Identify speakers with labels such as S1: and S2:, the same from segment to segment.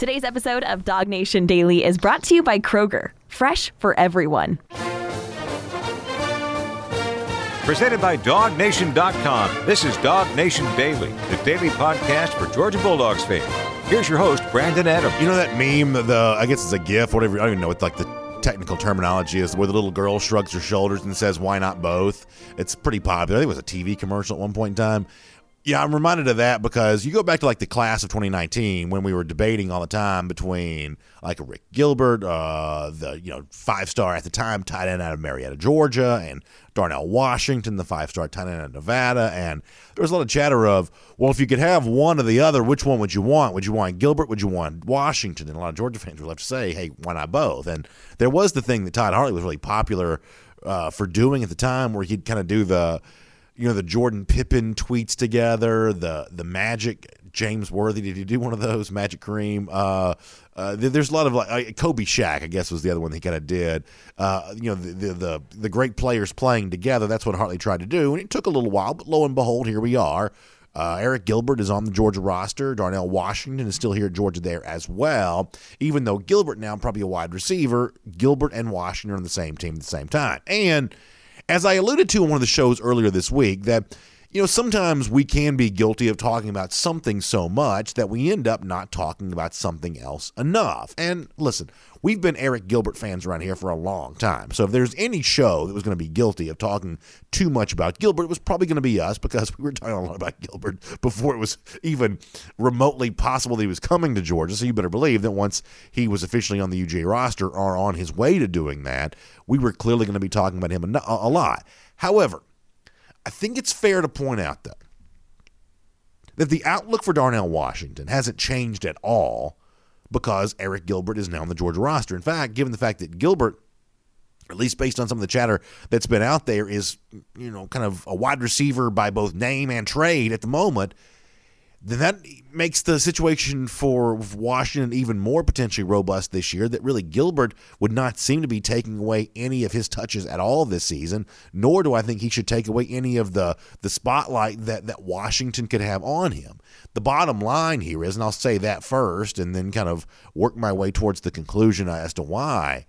S1: Today's episode of Dog Nation Daily is brought to you by Kroger, fresh for everyone.
S2: Presented by DogNation.com. This is Dog Nation Daily, the daily podcast for Georgia Bulldogs fans. Here's your host, Brandon Adams.
S3: You know that meme, the I guess it's a GIF, whatever. I don't even know what like the technical terminology is, where the little girl shrugs her shoulders and says, "Why not both?" It's pretty popular. I think it was a TV commercial at one point in time. Yeah, I'm reminded of that because you go back to like the class of 2019 when we were debating all the time between like Rick Gilbert, uh, the you know five star at the time tight end out of Marietta, Georgia, and Darnell Washington, the five star tight end out of Nevada, and there was a lot of chatter of, well, if you could have one or the other, which one would you want? Would you want Gilbert? Would you want Washington? And a lot of Georgia fans were left to say, hey, why not both? And there was the thing that Todd Hartley was really popular uh, for doing at the time, where he'd kind of do the you know the Jordan Pippen tweets together, the the Magic James Worthy. Did you do one of those Magic Kareem? Uh, uh, there's a lot of like Kobe Shaq, I guess, was the other one he kind of did. Uh, you know, the, the, the the great players playing together. That's what Hartley tried to do, and it took a little while, but lo and behold, here we are. Uh, Arik Gilbert is on the Georgia roster. Darnell Washington is still here at Georgia there as well. Even though Gilbert now probably a wide receiver, Gilbert and Washington are on the same team at the same time, and as I alluded to in one of the shows earlier this week, that you know, sometimes we can be guilty of talking about something so much that we end up not talking about something else enough. And listen, we've been Arik Gilbert fans around here for a long time. So if there's any show that was going to be guilty of talking too much about Gilbert, it was probably going to be us because we were talking a lot about Gilbert before it was even remotely possible that he was coming to Georgia. So you better believe that once he was officially on the UGA roster or on his way to doing that, we were clearly going to be talking about him a lot. However, I think it's fair to point out, though, that the outlook for Darnell Washington hasn't changed at all because Arik Gilbert is now on the Georgia roster. In fact, given the fact that Gilbert, at least based on some of the chatter that's been out there, is you know kind of a wide receiver by both name and trade at the moment, that makes the situation for Washington even more potentially robust this year. That really Gilbert would not seem to be taking away any of his touches at all this season, nor do I think he should take away any of the the spotlight that that Washington could have on him. The bottom line here is, and I'll say that first, and then kind of work my way towards the conclusion as to why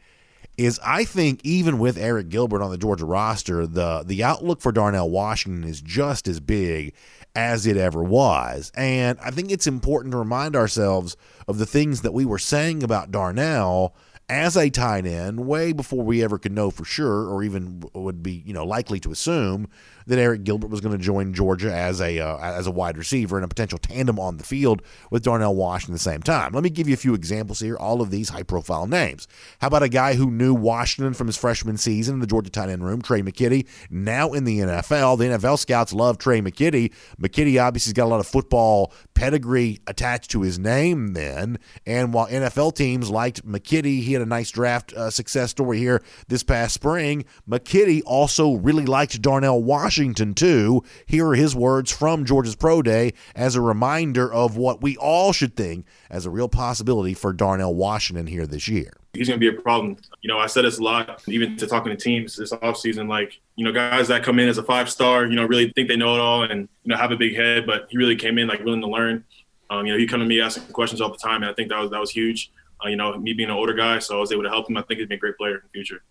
S3: is I think even with Arik Gilbert on the Georgia roster, the the outlook for Darnell Washington is just as big as it ever was. And I think it's important to remind ourselves of the things that we were saying about Darnell as a tight end way before we ever could know for sure or even would be, you know, likely to assume that Arik Gilbert was going to join Georgia as a uh, as a wide receiver and a potential tandem on the field with Darnell Washington at the same time. Let me give you a few examples here. All of these high profile names. How about a guy who knew Washington from his freshman season in the Georgia tight end room, Trey McKitty, now in the NFL. The NFL scouts love Trey McKitty. McKitty obviously has got a lot of football pedigree attached to his name then. And while NFL teams liked McKitty, he had a nice draft uh, success story here this past spring. McKitty also really liked Darnell Washington Washington, too. Here are his words from Georgia's Pro Day as a reminder of what we all should think as a real possibility for Darnell Washington here this year.
S4: He's going to be a problem. You know, I said this a lot, even to talking to teams this offseason. Like, you know, guys that come in as a five star, you know, really think they know it all and, you know, have a big head, but he really came in like willing to learn. Um, you know, he come to me asking questions all the time, and I think that was that was huge. Uh, you know, me being an older guy, so I was able to help him. I think he'd be a great player in the future.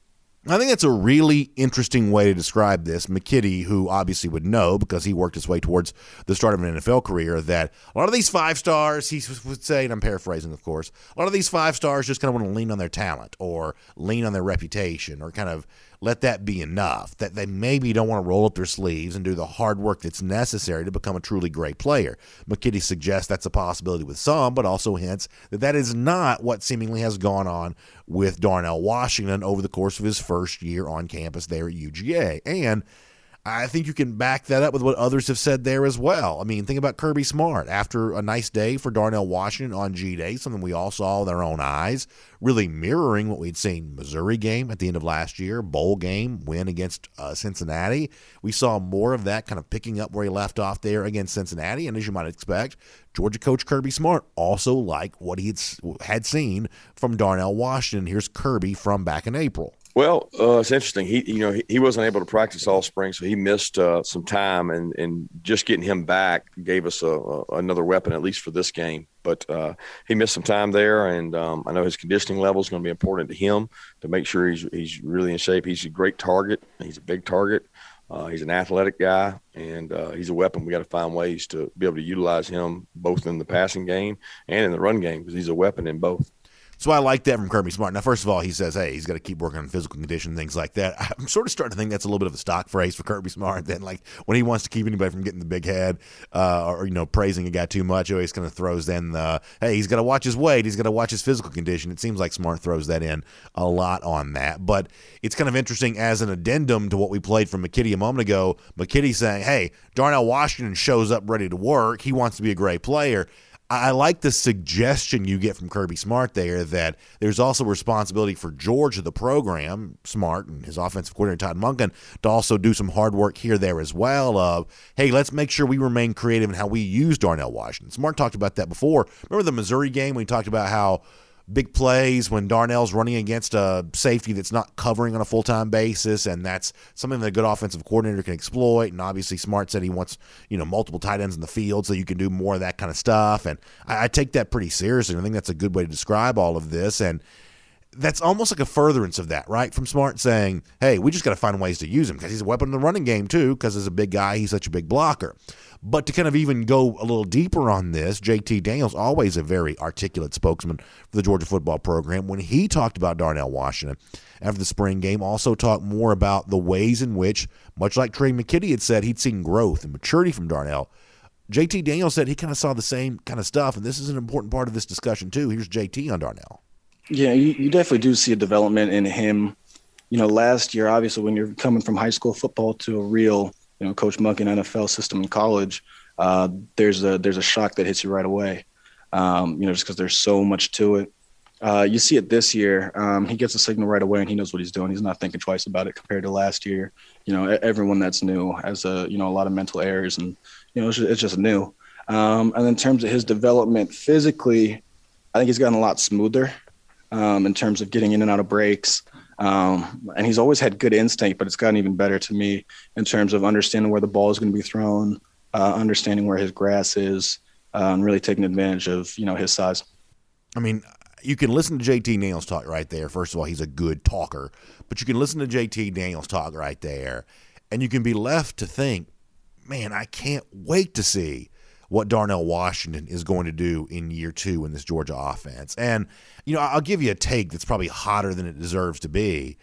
S3: I think that's a really interesting way to describe this. McKitty, who obviously would know because he worked his way towards the start of an NFL career, that a lot of these five stars, he would say, and I'm paraphrasing, of course, a lot of these five stars just kind of want to lean on their talent or lean on their reputation or kind of let that be enough. That they maybe don't want to roll up their sleeves and do the hard work that's necessary to become a truly great player. McKitty suggests that's a possibility with some, but also hints that that is not what seemingly has gone on with Darnell Washington over the course of his first year on campus there at UGA. And I think you can back that up with what others have said there as well. I mean, think about Kirby Smart. After a nice day for Darnell Washington on G Day, something we all saw with our own eyes, really mirroring what we'd seen Missouri game at the end of last year, bowl game, win against uh, Cincinnati. We saw more of that kind of picking up where he left off there against Cincinnati. And as you might expect, Georgia coach Kirby Smart also liked what he had, had seen from Darnell Washington. Here's Kirby from back in April
S5: Well, uh, it's interesting. He, you know, he, he, wasn't able to practice all spring, so he missed uh, some time, and and just getting him back gave us a, a another weapon at least for this game. But uh, he missed some time there, and um, I know his conditioning level is going to be important to him to make sure he's he's really in shape. He's a great target. He's a big target. Uh, he's an athletic guy, and uh, he's a weapon. We got to find ways to be able to utilize him both in the passing game and in the run game because he's a weapon in both.
S3: So I like that from Kirby Smart. Now, first of all, he says, hey, he's got to keep working on physical condition, things like that. I'm sort of starting to think that's a little bit of a stock phrase for Kirby Smart. Then, like when he wants to keep anybody from getting the big head uh, or you know praising a guy too much, he always kind of throws in the, hey, he's got to watch his weight, he's got to watch his physical condition. It seems like Smart throws that in a lot on that. But it's kind of interesting as an addendum to what we played from McKitty a moment ago. McKitty saying, hey, Darnell Washington shows up ready to work. He wants to be a great player. I like the suggestion you get from Kirby Smart there that there's also responsibility for George of the program, Smart and his offensive coordinator Todd Monken, to also do some hard work here there as well. Of hey, let's make sure we remain creative in how we use Darnell Washington. Smart talked about that before. Remember the Missouri game when he talked about how big plays when Darnell's running against a safety that's not covering on a full time basis, and that's something that a good offensive coordinator can exploit. And obviously, Smart said he wants you know multiple tight ends in the field so you can do more of that kind of stuff. And I, I take that pretty seriously. I think that's a good way to describe all of this. And that's almost like a furtherance of that, right? From Smart saying, hey, we just got to find ways to use him because he's a weapon in the running game, too, because as a big guy, he's such a big blocker. But to kind of even go a little deeper on this, JT Daniels, always a very articulate spokesman for the Georgia football program, when he talked about Darnell Washington after the spring game, also talked more about the ways in which, much like Trey McKitty had said, he'd seen growth and maturity from Darnell. JT Daniels said he kind of saw the same kind of stuff, and this is an important part of this discussion, too. Here's JT on Darnell.
S6: Yeah, you, you definitely do see a development in him. You know, last year, obviously, when you're coming from high school football to a real you know, Coach Monken NFL system in college, uh, there's a there's a shock that hits you right away. Um, you know, just because there's so much to it. Uh, you see it this year. Um, he gets a signal right away, and he knows what he's doing. He's not thinking twice about it compared to last year. You know, everyone that's new has a you know a lot of mental errors, and you know it's just, it's just new. Um, and in terms of his development physically, I think he's gotten a lot smoother um, in terms of getting in and out of breaks. Um, and he's always had good instinct, but it's gotten even better to me in terms of understanding where the ball is going to be thrown, uh, understanding where his grass is, uh, and really taking advantage of you know his size.
S3: I mean, you can listen to JT Daniels talk right there. First of all, he's a good talker, but you can listen to JT Daniels talk right there, and you can be left to think, man, I can't wait to see what Darnell Washington is going to do in year two in this Georgia offense. And, you know, I'll give you a take that's probably hotter than it deserves to be.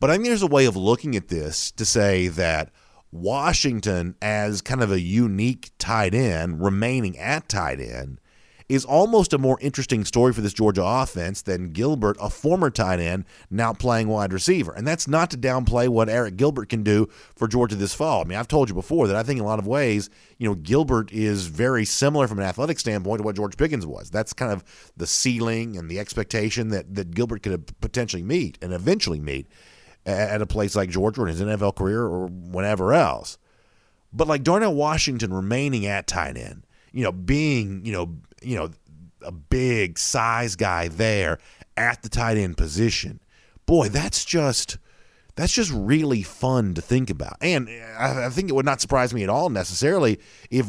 S3: But I think there's a way of looking at this to say that Washington, as kind of a unique tight end, remaining at tight end, is almost a more interesting story for this Georgia offense than Gilbert, a former tight end, now playing wide receiver. And that's not to downplay what Arik Gilbert can do for Georgia this fall. I mean, I've told you before that I think in a lot of ways, you know, Gilbert is very similar from an athletic standpoint to what George Pickens was. That's kind of the ceiling and the expectation that, that Gilbert could potentially meet and eventually meet at a place like Georgia in his NFL career or whenever else. But like Darnell Washington remaining at tight end, you know, being, you know, you know, a big size guy there at the tight end position. Boy, that's just that's just really fun to think about. And I, I think it would not surprise me at all necessarily if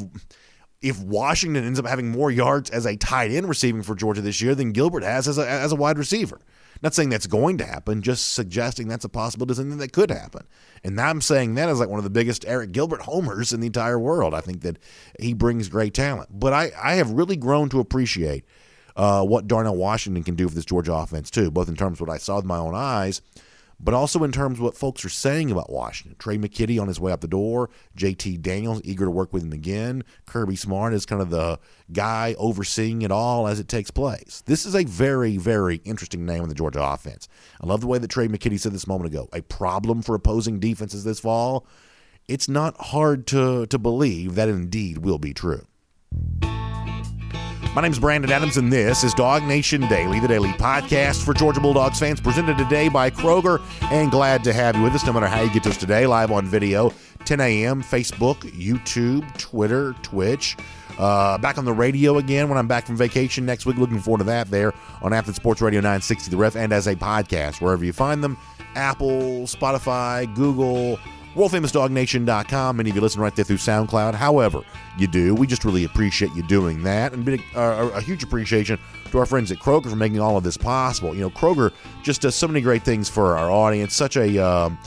S3: if Washington ends up having more yards as a tight end receiving for Georgia this year than Gilbert has as a, as a wide receiver. Not saying that's going to happen, just suggesting that's a possibility, something that could happen. And I'm saying that as like one of the biggest Arik Gilbert homers in the entire world. I think that he brings great talent. But I, I have really grown to appreciate uh, what Darnell Washington can do for this Georgia offense, too, both in terms of what I saw with my own eyes – but also in terms of what folks are saying about Washington. Trey McKitty on his way out the door, JT Daniels eager to work with him again, Kirby Smart is kind of the guy overseeing it all as it takes place. This is a very, very interesting name in the Georgia offense. I love the way that Trey McKitty said this moment ago. A problem for opposing defenses this fall. It's not hard to, to believe that indeed will be true. My name is Brandon Adams, and this is Dog Nation Daily, the daily podcast for Georgia Bulldogs fans, presented today by Kroger. And glad to have you with us, no matter how you get to us today, live on video, 10 a.m., Facebook, YouTube, Twitter, Twitch. Uh, back on the radio again when I'm back from vacation next week. Looking forward to that there on Athens Sports Radio 960 The Ref and as a podcast wherever you find them Apple, Spotify, Google, worldfamousdognation.com. Many of you listen right there through SoundCloud. However, you do. We just really appreciate you doing that. And big, uh, a huge appreciation to our friends at Kroger for making all of this possible. You know, Kroger just does so many great things for our audience. Such a. Um,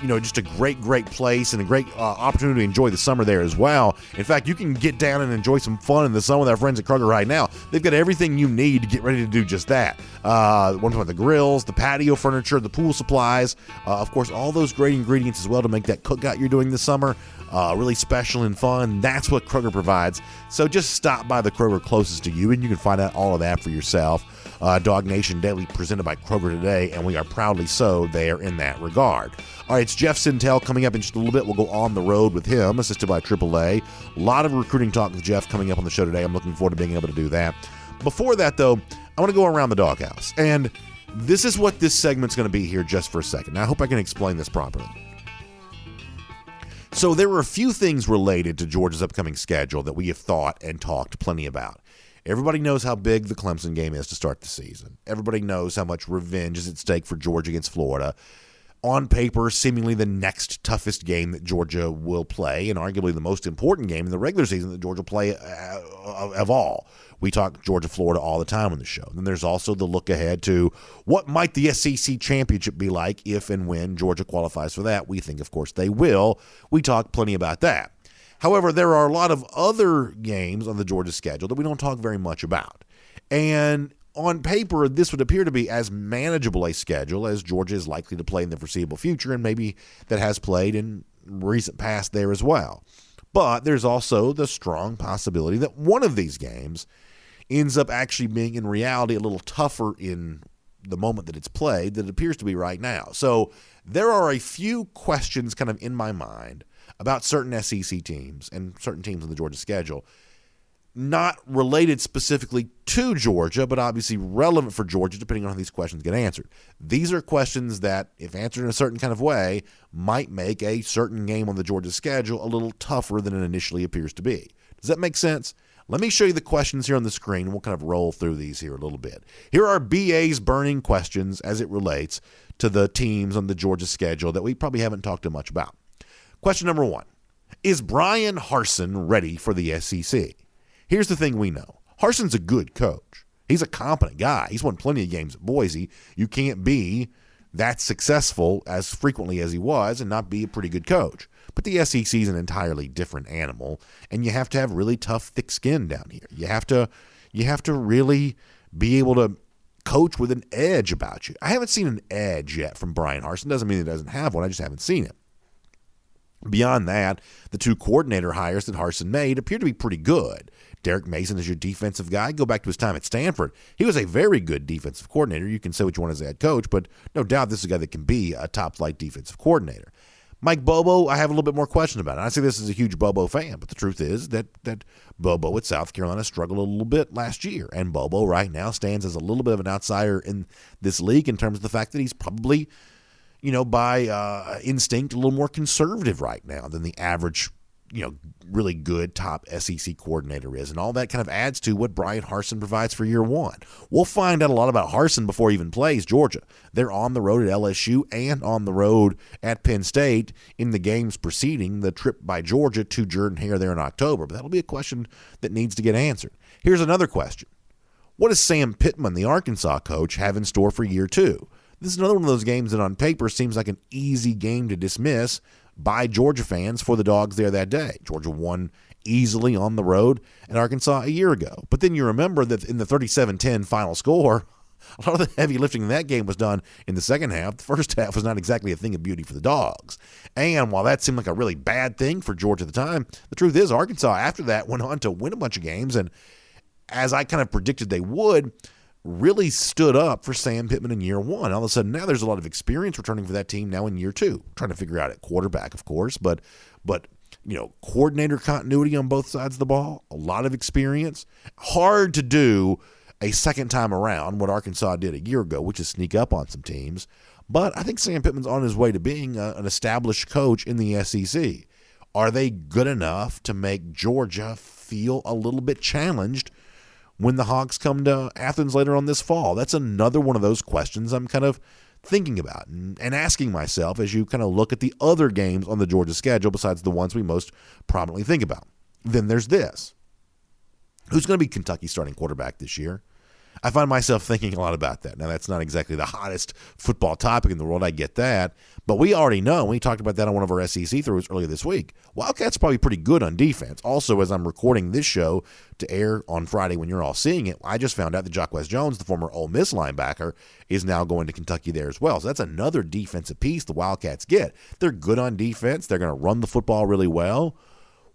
S3: you know, just a great, great place and a great uh, opportunity to enjoy the summer there as well. In fact, you can get down and enjoy some fun in the sun with our friends at Kroger right now. They've got everything you need to get ready to do just that. Uh, one about the grills, the patio furniture, the pool supplies, uh, of course, all those great ingredients as well to make that cookout you're doing this summer uh, really special and fun. That's what Kroger provides. So just stop by the Kroger closest to you and you can find out all of that for yourself. Uh, Dog Nation Daily presented by Kroger today, and we are proudly so there in that regard. All right, it's Jeff Sentell coming up in just a little bit. We'll go on the road with him, assisted by AAA. A lot of recruiting talk with Jeff coming up on the show today. I'm looking forward to being able to do that. Before that, though, I want to go around the doghouse. And this is what this segment's going to be here just for a second. Now, I hope I can explain this properly. So there were a few things related to Georgia's upcoming schedule that we have thought and talked plenty about. Everybody knows how big the Clemson game is to start the season. Everybody knows how much revenge is at stake for Georgia against Florida. On paper, seemingly the next toughest game that Georgia will play, and arguably the most important game in the regular season that Georgia will play uh, of all. We talk Georgia Florida all the time on the show. Then there's also the look ahead to what might the SEC championship be like if and when Georgia qualifies for that. We think, of course, they will. We talk plenty about that. However, there are a lot of other games on the Georgia schedule that we don't talk very much about. And on paper, this would appear to be as manageable a schedule as Georgia is likely to play in the foreseeable future, and maybe that has played in recent past there as well. But there's also the strong possibility that one of these games ends up actually being in reality a little tougher in the moment that it's played than it appears to be right now. So there are a few questions kind of in my mind about certain SEC teams and certain teams on the Georgia schedule, not related specifically to Georgia, but obviously relevant for Georgia depending on how these questions get answered. These are questions that, if answered in a certain kind of way, might make a certain game on the Georgia schedule a little tougher than it initially appears to be. Does that make sense? Let me show you the questions here on the screen. We'll kind of roll through these here a little bit. Here are BA's burning questions as it relates to the teams on the Georgia schedule that we probably haven't talked too much about. Question number one Is Bryan Harsin ready for the SEC? Here's the thing we know Harsin's a good coach. He's a competent guy. He's won plenty of games at Boise. You can't be that successful as frequently as he was and not be a pretty good coach. But the SEC is an entirely different animal, and you have to have really tough, thick skin down here. You have to, you have to really be able to coach with an edge about you. I haven't seen an edge yet from Bryan Harsin. Doesn't mean he doesn't have one. I just haven't seen it. Beyond that, the two coordinator hires that Harsin made appear to be pretty good. Derek Mason is your defensive guy. Go back to his time at Stanford. He was a very good defensive coordinator. You can say what you want as a head coach, but no doubt this is a guy that can be a top flight defensive coordinator. Mike Bobo, I have a little bit more question about it. I say this as a huge Bobo fan, but the truth is that that Bobo at South Carolina struggled a little bit last year, and Bobo right now stands as a little bit of an outsider in this league in terms of the fact that he's probably, you know, by uh, instinct, a little more conservative right now than the average you know, really good top SEC coordinator is. And all that kind of adds to what Bryan Harsin provides for year one. We'll find out a lot about Harsin before he even plays Georgia. They're on the road at LSU and on the road at Penn State in the games preceding the trip by Georgia to Jordan Hare there in October. But that'll be a question that needs to get answered. Here's another question What does Sam Pittman, the Arkansas coach, have in store for year two? This is another one of those games that on paper seems like an easy game to dismiss by Georgia fans for the dogs there that day. Georgia won easily on the road at Arkansas a year ago. But then you remember that in the 37 10 final score, a lot of the heavy lifting in that game was done in the second half. The first half was not exactly a thing of beauty for the dogs. And while that seemed like a really bad thing for Georgia at the time, the truth is Arkansas after that went on to win a bunch of games. And as I kind of predicted they would, really stood up for Sam Pittman in year one. All of a sudden, now there's a lot of experience returning for that team now in year two, trying to figure out at quarterback, of course, but but you know, coordinator continuity on both sides of the ball, a lot of experience. Hard to do a second time around what Arkansas did a year ago, which is sneak up on some teams. But I think Sam Pittman's on his way to being a, an established coach in the SEC. Are they good enough to make Georgia feel a little bit challenged when the Hogs come to Athens later on this fall? That's another one of those questions I'm kind of thinking about and, and asking myself as you kind of look at the other games on the Georgia schedule besides the ones we most prominently think about. Then there's this. Who's going to be Kentucky's starting quarterback this year? I find myself thinking a lot about that. Now, that's not exactly the hottest football topic in the world. I get that. But we already know, we talked about that on one of our SEC throughs earlier this week. Wildcats probably pretty good on defense. Also, as I'm recording this show to air on Friday when you're all seeing it, I just found out that Jacquez Jones, the former Ole Miss linebacker, is now going to Kentucky there as well. So that's another defensive piece the Wildcats get. They're good on defense. They're going to run the football really well.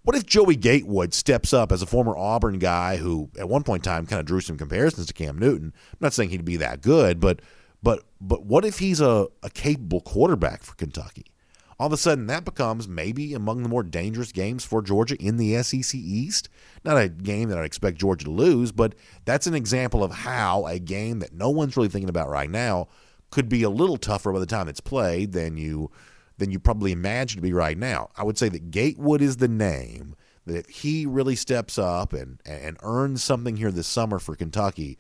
S3: What if Joey Gatewood steps up as a former Auburn guy who, at one point in time, kind of drew some comparisons to Cam Newton? I'm not saying he'd be that good, but but but what if he's a, a capable quarterback for Kentucky? All of a sudden, that becomes maybe among the more dangerous games for Georgia in the SEC East. Not a game that I'd expect Georgia to lose, but that's an example of how a game that no one's really thinking about right now could be a little tougher by the time it's played than you than you probably imagine to be right now. I would say that Gatewood is the name that if he really steps up and and earns something here this summer for Kentucky,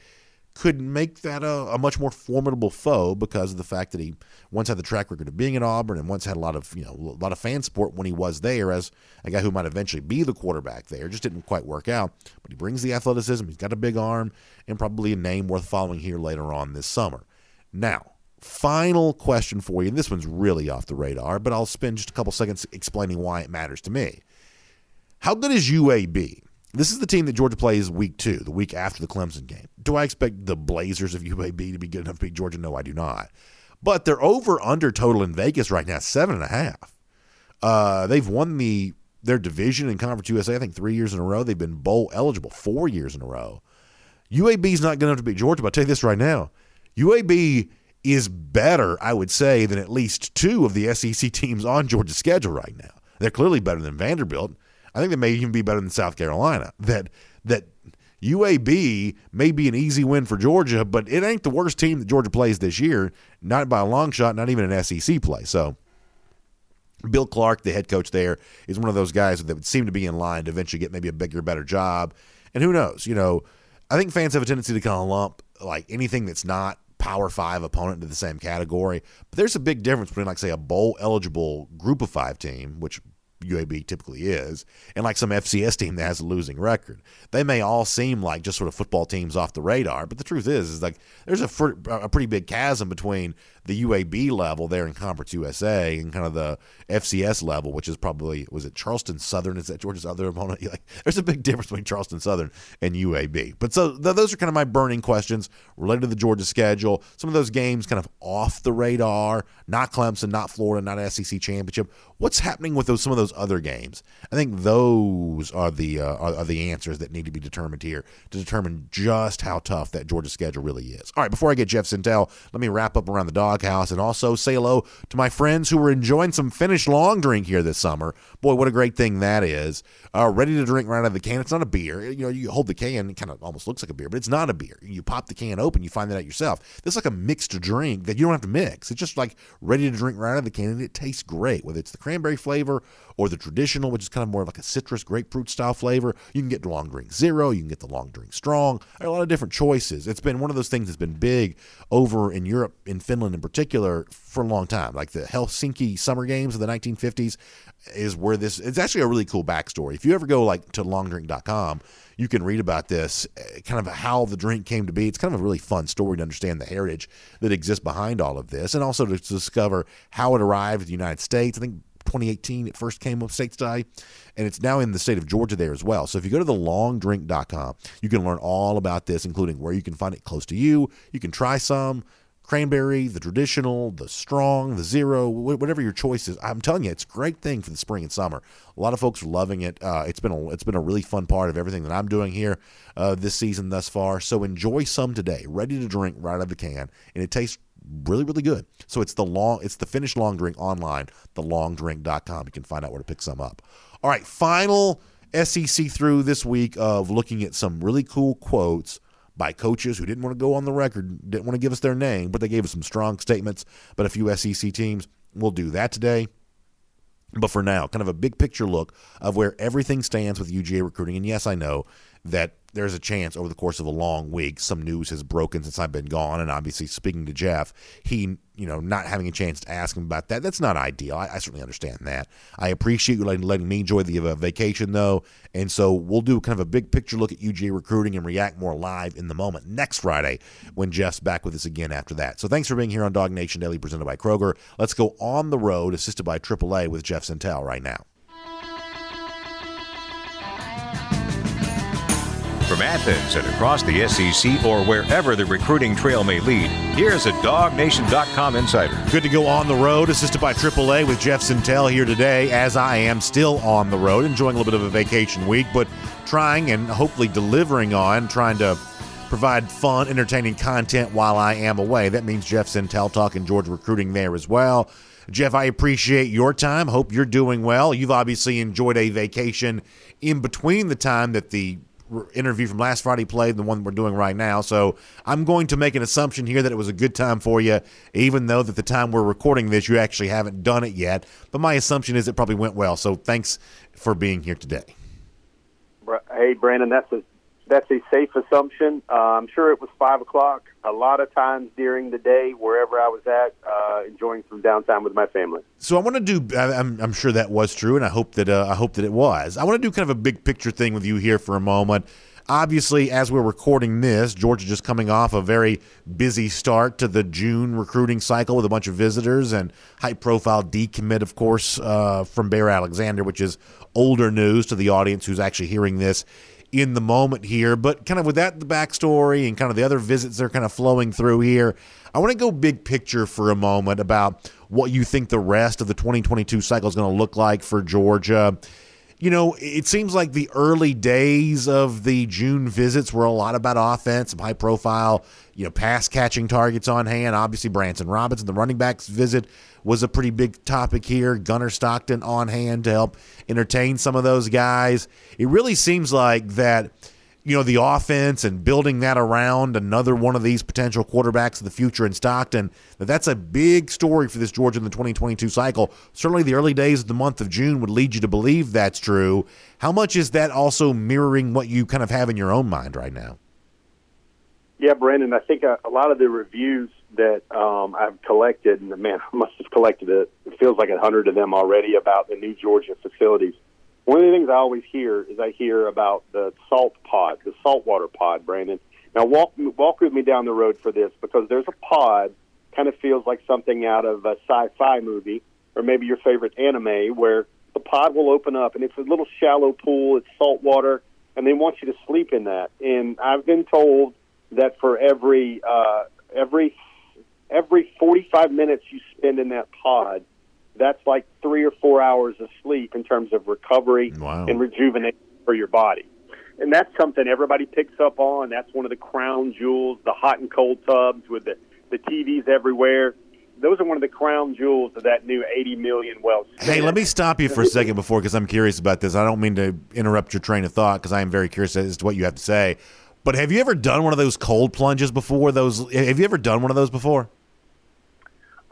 S3: could make that a, a, much more formidable foe because of the fact that he once had the track record of being at Auburn and once had a lot of you know a lot of fan support when he was there as a guy who might eventually be the quarterback there. Just didn't quite work out, but he brings the athleticism. He's got a big arm and probably a name worth following here later on this summer. Now, final question for you, and this one's really off the radar, but I'll spend just a couple seconds explaining why it matters to me. How good is UAB? This is the team that Georgia plays week two, the week after the Clemson game. Do I expect the Blazers of UAB to be good enough to beat Georgia? No, I do not. But they're over under total in Vegas right now, seven and a half. Uh, they've won the their division in Conference USA, I think three years in a row. They've been bowl eligible four years in a row. UAB is not good enough to beat Georgia, but I'll tell you this right now. UAB is better, I would say, than at least two of the SEC teams on Georgia's schedule right now. They're clearly better than Vanderbilt. I think they may even be better than South Carolina. That that UAB may be an easy win for Georgia, but it ain't the worst team that Georgia plays this year. Not by a long shot, not even an SEC play. So Bill Clark, the head coach there, is one of those guys that would seem to be in line to eventually get maybe a bigger, better job. And who knows? You know, I think fans have a tendency to kind of lump like anything that's not Power Five opponent into the same category. But there's a big difference between, like, say, a bowl eligible Group of Five team, which UAB typically is, and like some FCS team that has a losing record. They may all seem like just sort of football teams off the radar, but the truth is, is like there's a, fr- a pretty big chasm between the UAB level there in Conference USA and kind of the FCS level, which is probably was it Charleston Southern? Is that Georgia's other opponent? Like, there's a big difference between Charleston Southern and UAB. But so th- those are kind of my burning questions related to the Georgia schedule. Some of those games kind of off the radar, not Clemson, not Florida, not SEC championship. What's happening with those some of those other games? I think those are the uh, are, are the answers that need to be determined here to determine just how tough that Georgia schedule really is. All right, before I get Jeff Sentell, let me wrap up around the dog doghouse and also say hello to my friends who were enjoying some Finnish long drink here this summer. Boy, what a great thing that is. Uh, ready to drink right out of the can. It's not a beer. You know, you hold the can, it kind of almost looks like a beer, but it's not a beer. You pop the can open, you find that out yourself. This is like a mixed drink that you don't have to mix. It's just like ready to drink right out of the can, and it tastes great, whether it's the cranberry flavor or the traditional, which is kind of more like a citrus grapefruit style flavor. You can get long drink zero, you can get the long drink strong. A lot of different choices. It's been one of those things that's been big over in Europe, in Finland in particular, for a long time. Like the Helsinki Summer Games of the 1950s is where this. It's actually a really cool backstory. If you ever go like to longdrink.com, you can read about this, eh, kind of how the drink came to be. It's kind of a really fun story to understand the heritage that exists behind all of this, and also to discover how it arrived in the United States. I think 2018 it first came up stateside and it's now in the state of georgia there as well so if you go to the longdrink.com you can learn all about this including where you can find it close to you you can try some cranberry the traditional the strong the zero whatever your choice is. I'm telling you it's a great thing for the spring and summer. A lot of folks are loving it. Uh, it's been a it's been a really fun part of everything that i'm doing here uh, this season thus far. So enjoy some today ready to drink right out of the can and it tastes really really good. So it's the long it's the Finnish long drink online thelongdrink.com you can find out where to pick some up. All right final sec through this week of looking at some really cool quotes by coaches who didn't want to go on the record didn't want to give us their name but they gave us some strong statements but a few sec teams we'll do that today But for now, kind of a big picture look of where everything stands with UGA recruiting. And yes, I know that there's a chance over the course of a long week some news has broken since I've been gone. And obviously, speaking to Jeff, he, you know, not having a chance to ask him about that, that's not ideal. I, I certainly understand that. I appreciate you letting, letting me enjoy the uh, vacation, though. And so we'll do kind of a big picture look at UGA recruiting and react more live in the moment next Friday when Jeff's back with us again after that. So thanks for being here on Dog Nation Daily presented by Kroger. Let's go on the road, assisted by AAA with Jeff Sentell right now.
S2: From Athens and across the SEC or wherever the recruiting trail may lead, here's a DogNation.com insider.
S3: Good to go on the road, assisted by AAA with Jeff Sentell here today, as I am still on the road, enjoying a little bit of a vacation week, but trying and hopefully delivering on, trying to provide fun, entertaining content while I am away. That means Jeff Sentell talking George recruiting there as well. Jeff, I appreciate your time. Hope you're doing well. You've obviously enjoyed a vacation in between the time that the interview from last Friday played the one we're doing right now. So I'm going to make an assumption here that it was a good time for you, even though that the time we're recording this, you actually haven't done it yet. But my assumption is it probably went well. So thanks for being here today.
S7: Hey, Brandon, that's a that's a safe assumption. Uh, I'm sure it was five o'clock. A lot of times during the day, wherever I was at, uh, enjoying some downtime with my family.
S3: So I want to do. I'm, I'm sure that was true, and I hope that uh, I hope that it was. I want to do kind of a big picture thing with you here for a moment. Obviously, as we're recording this, Georgia just coming off a very busy start to the June recruiting cycle with a bunch of visitors and high-profile decommit, of course, uh, from Bear Alexander, which is older news to the audience who's actually hearing this in the moment here. But kind of with that, the backstory and kind of the other visits that are kind of flowing through here, I want to go big picture for a moment about what you think the rest of the 2022 cycle is going to look like for Georgia. You know, it seems like the early days of the June visits were a lot about offense, high profile, you know, pass catching targets on hand. Obviously, Branson Robinson, the running backs visit was a pretty big topic here. Gunnar Stockton on hand to help entertain some of those guys. It really seems like that, you know, the offense and building that around another one of these potential quarterbacks of the future in Stockton, that that's a big story for this Georgia in the 2022 cycle. Certainly the early days of the month of June would lead you to believe that's true. How much is that also mirroring what you kind of have in your own mind right now?
S7: Yeah, Brandon, I think a, a lot of the reviews that um, I've collected, and man, I must have collected it. It feels like a hundred of them already about the new Georgia facilities. One of the things I always hear is I hear about the salt pod, the saltwater pod, Brandon. Now walk walk with me down the road for this because there's a pod, kind of feels like something out of a sci-fi movie or maybe your favorite anime, where the pod will open up and it's a little shallow pool, it's salt water, and they want you to sleep in that. And I've been told that for every uh, every every 45 minutes you spend in that pod, that's like three or four hours of sleep in terms of recovery
S3: wow.
S7: and rejuvenation for your body. And that's something everybody picks up on. That's one of the crown jewels, the hot and cold tubs with the, the TVs everywhere. Those are one of the crown jewels of that new 80 million well.
S3: Hey, let me stop you for a second before because I'm curious about this. I don't mean to interrupt your train of thought because I am very curious as to what you have to say. But have you ever done one of those cold plunges before? Those have you ever done one of those before?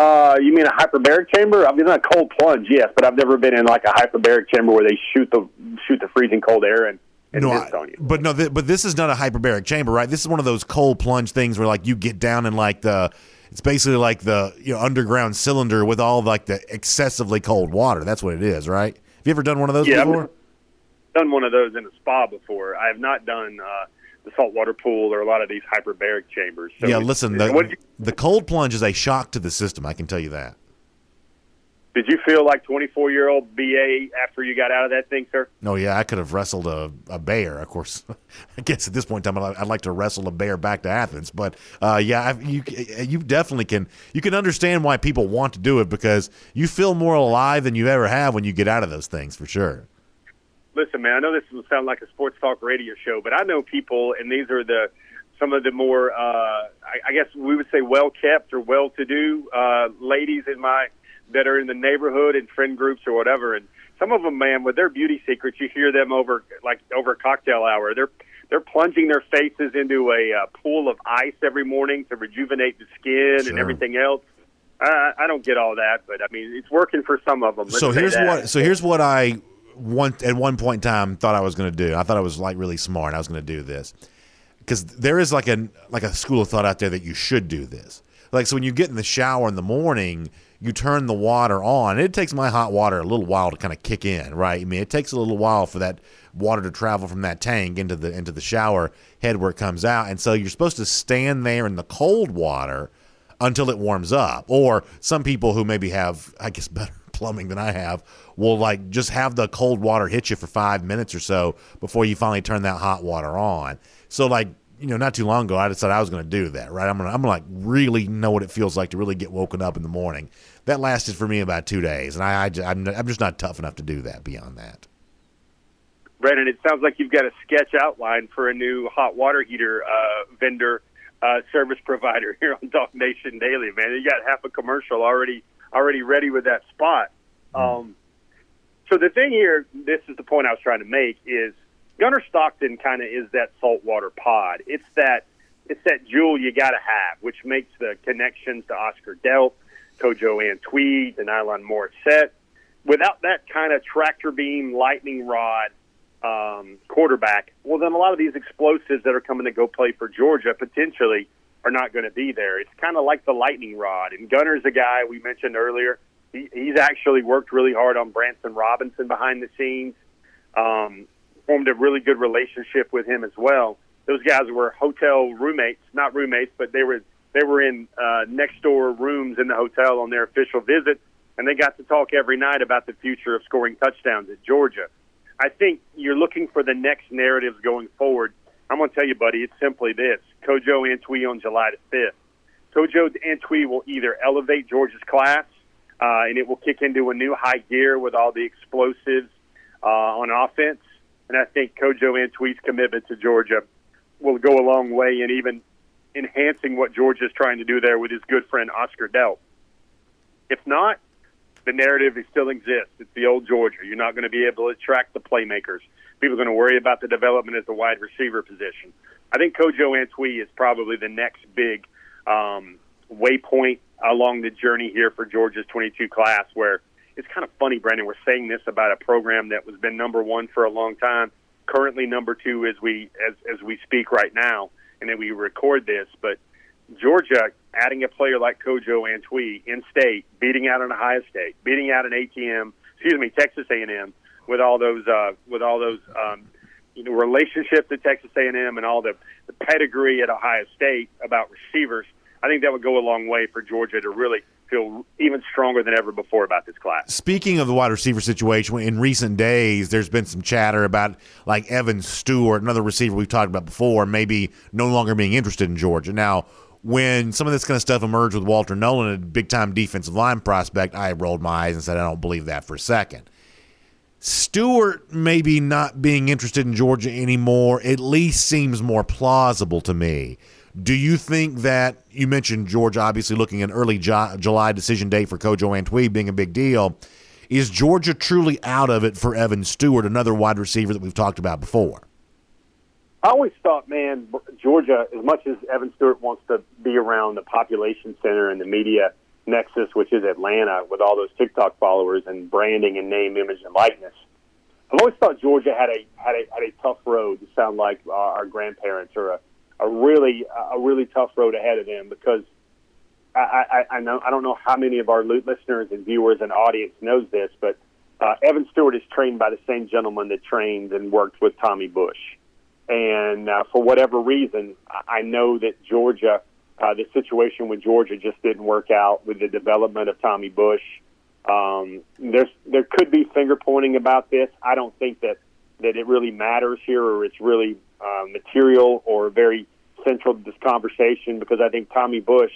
S7: Uh, you mean a hyperbaric chamber? I've been in a cold plunge, yes, but I've never been in like a hyperbaric chamber where they shoot the shoot the freezing cold air and, and
S3: no,
S7: you.
S3: But no, th- but this is not a hyperbaric chamber, right? This is one of those cold plunge things where like you get down in like the it's basically like the you know underground cylinder with all like the excessively cold water. That's what it is, right? Have you ever done one of those
S7: yeah,
S3: before?
S7: I've done one of those in a spa before. I have not done uh, the saltwater pool or a lot of these hyperbaric chambers. So
S3: yeah, listen, the,
S7: you,
S3: the cold plunge is a shock to the system. I can tell you that.
S7: did you feel like 24 year old BA after you got out of that thing, sir?
S3: No, yeah, I could have wrestled a, a bear. Of course, I guess at this point in time, I'd, I'd like to wrestle a bear back to Athens. But uh, yeah, you you definitely can. You can understand why people want to do it because you feel more alive than you ever have when you get out of those things, for sure.
S7: Listen, man, I know this will sound like a sports talk radio show, but I know people, and these are the some of the more, uh, I, I guess we would say, well kept or well to do uh, ladies in my that are in the neighborhood and friend groups or whatever. And some of them, man, with their beauty secrets, you hear them over like over cocktail hour. They're they're plunging their faces into a uh, pool of ice every morning to rejuvenate the skin
S3: Sure.
S7: and everything else. I, I don't get all that, but I mean, it's working for some of them. Let's
S3: so here's what so here's what I one at one point in time thought I was going to do. I thought I was like really smart. I was going to do this because there is like a like a school of thought out there that you should do this. Like so when you get in the shower in the morning, you turn the water on. It takes my hot water a little while to kind of kick in, right? I mean, it takes a little while for that water to travel from that tank into the into the shower head where it comes out. And so you're supposed to stand there in the cold water until it warms up. Or some people who maybe have, I guess, better plumbing than I have will like just have the cold water hit you for five minutes or so before you finally turn that hot water on. So like you know, not too long ago, I decided I was going to do that. Right, I'm gonna I'm gonna like really know what it feels like to really get woken up in the morning. That lasted for me about two days, and I, I I'm, I'm just not tough enough to do that. Beyond that,
S7: Brennan, it sounds like you've got a sketch outline for a new hot water heater uh, vendor uh, service provider here on Dog Nation Daily. Man, you got half a commercial already already ready with that spot. Um, so the thing here, this is the point I was trying to make, is Gunnar Stockton kind of is that saltwater pod. It's that it's that jewel you got to have, which makes the connections to Oscar Delp, Kojo Antwi, to Nylon Morrissette. Without that kind of tractor beam, lightning rod um, quarterback, well, then a lot of these explosives that are coming to go play for Georgia potentially are not going to be there. It's kind of like the lightning rod. And Gunnar's a guy we mentioned earlier. He, he's actually worked really hard on Branson Robinson behind the scenes. Um, formed a really good relationship with him as well. Those guys were hotel roommates, not roommates, but they were they were in uh, next door rooms in the hotel on their official visit, and they got to talk every night about the future of scoring touchdowns at Georgia. I think you're looking for the next narratives going forward. I'm going to tell you, buddy, it's simply this: Kojo Antwi on July the 5th. Kojo Antwi will either elevate Georgia's class, uh, and it will kick into a new high gear with all the explosives uh, on offense. And I think Kojo Antwi's commitment to Georgia will go a long way in even enhancing what Georgia is trying to do there with his good friend Oscar Delp. If not, the narrative still exists. It's the old Georgia. You're not going to be able to attract the playmakers. People are going to worry about the development at the wide receiver position. I think Kojo Antwi is probably the next big um, waypoint along the journey here for Georgia's 22 class. Where it's kind of funny, Brendan. We're saying this about a program that was been number one for a long time, currently number two as we as as we speak right now, and then we record this. But Georgia adding a player like Kojo Antwi in state, beating out an Ohio State, beating out an ATM, excuse me, Texas A&M with all those uh, with all those um, you know relationships at Texas A&M and all the, the pedigree at Ohio State about receivers. I think that would go a long way for Georgia to really feel even stronger than ever before about this class.
S3: Speaking of the wide receiver situation, in recent days, there's been some chatter about like Evan Stewart, another receiver we've talked about before, maybe no longer being interested in Georgia. Now, when some of this kind of stuff emerged with Walter Nolan, a big time defensive line prospect, I rolled my eyes and said, I don't believe that for a second. Stewart maybe not being interested in Georgia anymore at least seems more plausible to me. Do you think that you mentioned Georgia obviously looking an early July decision date for Kojo Antwi being a big deal? Is Georgia truly out of it for Evan Stewart, another wide receiver that we've talked about before?
S7: I always thought, man, Georgia, as much as Evan Stewart wants to be around the population center and the media nexus, which is Atlanta, with all those TikTok followers and branding and name, image, and likeness. I've always thought Georgia had a had a had a tough road to sound like our, our grandparents, or a, a really a really tough road ahead of them because I, I, I know I don't know how many of our listeners and viewers and audience knows this, but uh, Evan Stewart is trained by the same gentleman that trained and worked with Tommy Bush, and uh, for whatever reason, I know that Georgia uh, the situation with Georgia just didn't work out with the development of Tommy Bush. Um, there's there could be finger pointing about this. I don't think that that it really matters here, or it's really uh, material or very central to this conversation because I think Tommy Bush,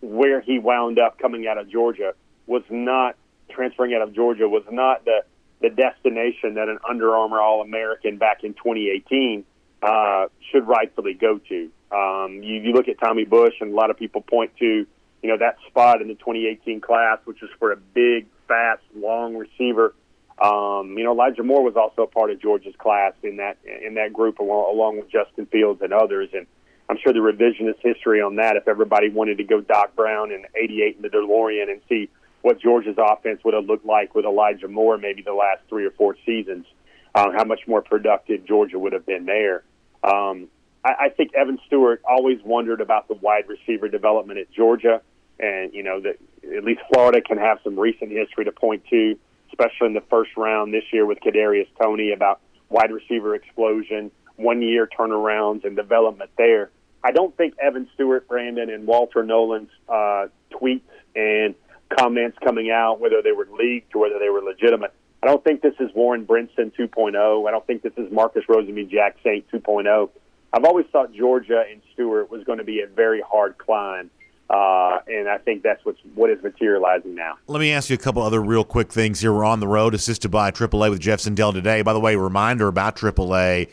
S7: where he wound up coming out of Georgia, was not transferring out of Georgia was not the the destination that an Under Armour All American back in 2018 uh, should rightfully go to. Um, you, you look at Tommy Bush, and a lot of people point to you know that spot in the 2018 class, which is for a big, fast, long receiver. Um, you know, Elijah Moore was also a part of Georgia's class in that in that group, along, with Justin Fields and others. And I'm sure the revisionist history on that, if everybody wanted to go Doc Brown and 88 in the DeLorean and see what Georgia's offense would have looked like with Elijah Moore maybe the last three or four seasons, uh, how much more productive Georgia would have been there. Um, I, I think Evan Stewart always wondered about the wide receiver development at Georgia, and you know that at least Florida can have some recent history to point to, especially in the first round this year with Kadarius Toney about wide receiver explosion, one year turnarounds and development there. I don't think Evan Stewart, Brandon, and Walter Nolan's uh, tweets and comments coming out, whether they were leaked or whether they were legitimate. I don't think this is Warren Brinson 2.0. I don't think this is Marcus Rosemy-Jacksaint 2.0. I've always thought Georgia and Stewart was going to be a very hard climb. Uh, and I think that's what's what is materializing now.
S3: Let me ask you a couple other real quick things here. We're on the road, assisted by AAA with Jeff Sentell today. By the way, reminder about AAA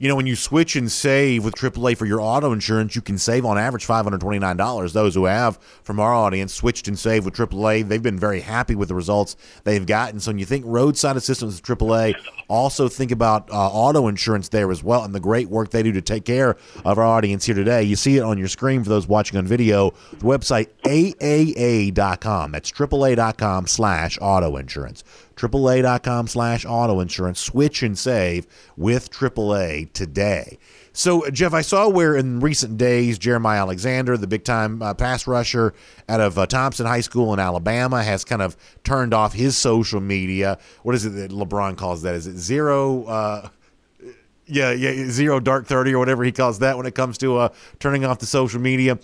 S3: you know, when you switch and save with AAA for your auto insurance, you can save on average $529. Those who have from our audience switched and saved with AAA, they've been very happy with the results they've gotten. So when you think roadside assistance with AAA, also think about uh, auto insurance there as well and the great work they do to take care of our audience here today. You see it on your screen for those watching on video. The website AAA.com. That's AAA.com slash auto insurance. AAA.com slash auto insurance. Switch and save with AAA today. So, Jeff, I saw where in recent days Jeremiah Alexander, the big time uh, pass rusher out of uh, Thompson High School in Alabama, has kind of turned off his social media. What is it that LeBron calls that? Is it zero? Uh, yeah, yeah, zero dark thirty or whatever he calls that when it comes to uh, turning off the social media.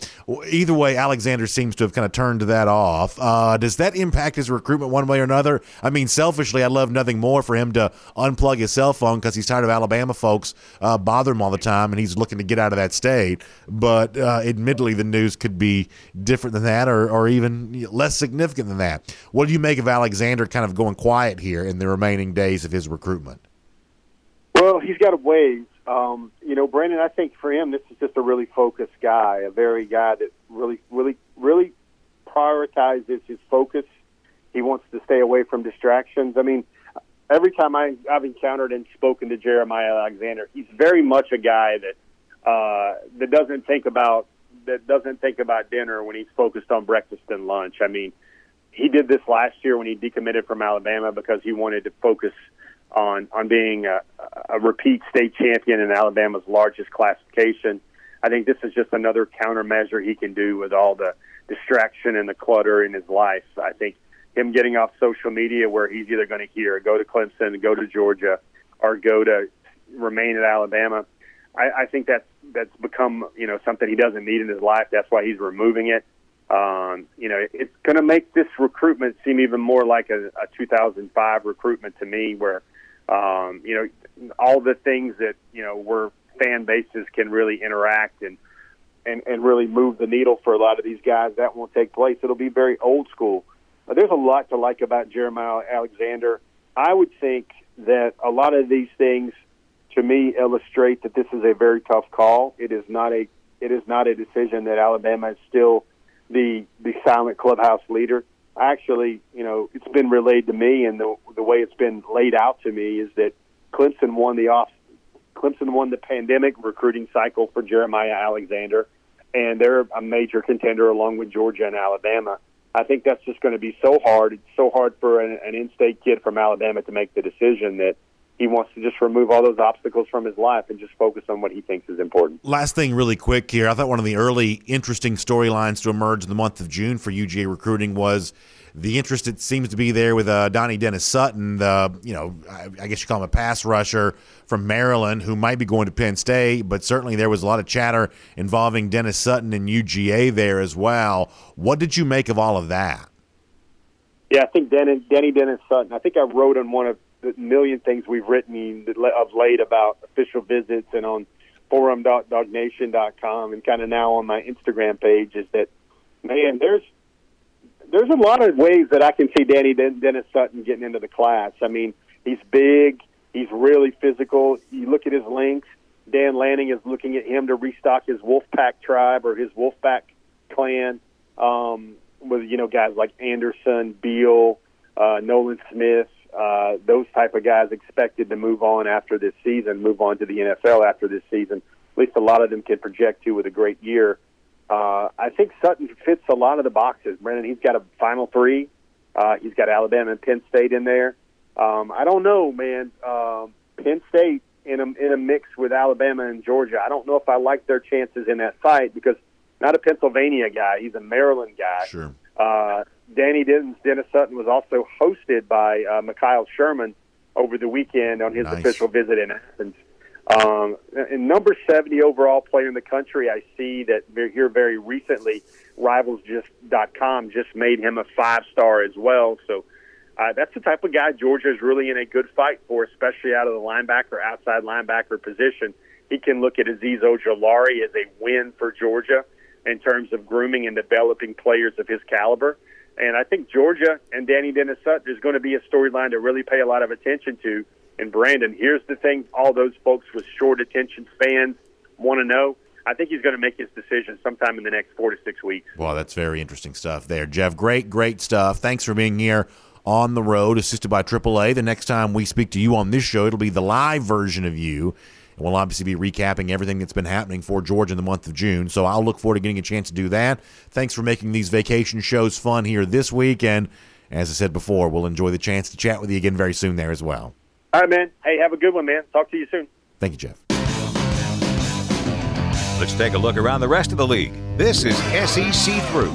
S3: Either way, Alexander seems to have kind of turned that off. Uh, does that impact his recruitment one way or another? I mean, selfishly, I'd love nothing more for him to unplug his cell phone because he's tired of Alabama folks uh, bother him all the time, and he's looking to get out of that state. But uh, admittedly, the news could be different than that, or, or even less significant than that. What do you make of Alexander kind of going quiet here in the remaining days of his recruitment?
S7: Well, he's got a ways. Um, you know, Brandon, I think for him, this is just a really focused guy, a very guy that really, really, really prioritizes his focus. He wants to stay away from distractions. I mean, every time I, I've encountered and spoken to Jeremiah Alexander, he's very much a guy that uh, that doesn't think about that doesn't think about dinner when he's focused on breakfast and lunch. I mean, he did this last year when he decommitted from Alabama because he wanted to focus – on on being a, a repeat state champion in Alabama's largest classification. I think this is just another countermeasure he can do with all the distraction and the clutter in his life. I think him getting off social media, where he's either going to hear go to Clemson, go to Georgia, or go to remain at Alabama. I, I think that's that's become you know something he doesn't need in his life. That's why he's removing it. Um, you know, it's going to make this recruitment seem even more like a, a 2005 recruitment to me, where um, you know, all the things that you know where fan bases can really interact and and and really move the needle for a lot of these guys. That won't take place. It'll be very old school. There's a lot to like about Jeremiah Alexander. I would think that a lot of these things, to me, illustrate that this is a very tough call. It is not a it is not a decision that Alabama is still the the silent clubhouse leader actually, you know, it's been relayed to me, and the the way it's been laid out to me is that Clemson won the off. Clemson won the pandemic recruiting cycle for Jeremiah Alexander, and they're a major contender along with Georgia and Alabama. I think that's just going to be so hard. It's so hard for an, an in-state kid from Alabama to make the decision that he wants to just remove all those obstacles from his life and just focus on what he thinks is important.
S3: Last thing, really quick here. I thought one of the early interesting storylines to emerge in the month of June for UGA recruiting was the interest that seems to be there with uh, Dani Dennis Sutton, the you know I, I, guess you call him a pass rusher from Maryland who might be going to Penn State, but certainly there was a lot of chatter involving Dennis Sutton and UGA there as well. What did you make of all of that?
S7: Yeah, I think Denny, Denny Dennis Sutton. I think I wrote on one of the million things we've written of late about official visits and on forum.dawgnation.com and kind of now on my Instagram page is that man, there's there's a lot of ways that I can see Dani Dennis Sutton getting into the class. I mean, he's big, he's really physical. You look at his length. Dan Lanning is looking at him to restock his Wolfpack tribe or his Wolfpack clan um, with you know guys like Anderson, Beal, uh, Nolan Smith, uh, those type of guys expected to move on after this season, move on to the NFL after this season. at least a lot of them can project to with a great year. Uh, I think Sutton fits a lot of the boxes. Brendan, he's got a Final Three. Uh, he's got Alabama and Penn State in there. Um, I don't know, man. Um, Penn State in a in a mix with Alabama and Georgia. I don't know if I like their chances in that fight because not a Pennsylvania guy. He's a Maryland guy.
S3: Sure.
S7: Uh, Dani Dennis, Dennis Sutton was also hosted by uh, Mekhail Sherman over the weekend on his
S3: Nice.
S7: official visit in Athens. Um, and number 70 overall player in the country, I see that here very recently, RivalsJust.com just made him a five star as well. So uh, that's the type of guy Georgia is really in a good fight for, especially out of the linebacker, outside linebacker position. He can look at Azeez Ojulari as a win for Georgia in terms of grooming and developing players of his caliber. And I think Georgia and Dani Dennis Sutton is going to be a storyline to really pay a lot of attention to. And Brandon, here's the thing all those folks with short attention spans want to know. I think he's going to make his decision sometime in the next four to six weeks.
S3: Well, that's very interesting stuff there, Jeff. Great, great stuff. Thanks for being here on the road, assisted by AAA. The next time we speak to you on this show, it'll be the live version of you. And we'll obviously be recapping everything that's been happening for Georgia in the month of June. So I'll look forward to getting a chance to do that. Thanks for making these vacation shows fun here this week. And as I said before, we'll enjoy the chance to chat with you again very soon there as well.
S7: All right, man. Hey, have a good one, man. Talk to you soon.
S3: Thank you, Jeff.
S2: Let's take a look around the rest of the league. This is SEC Through.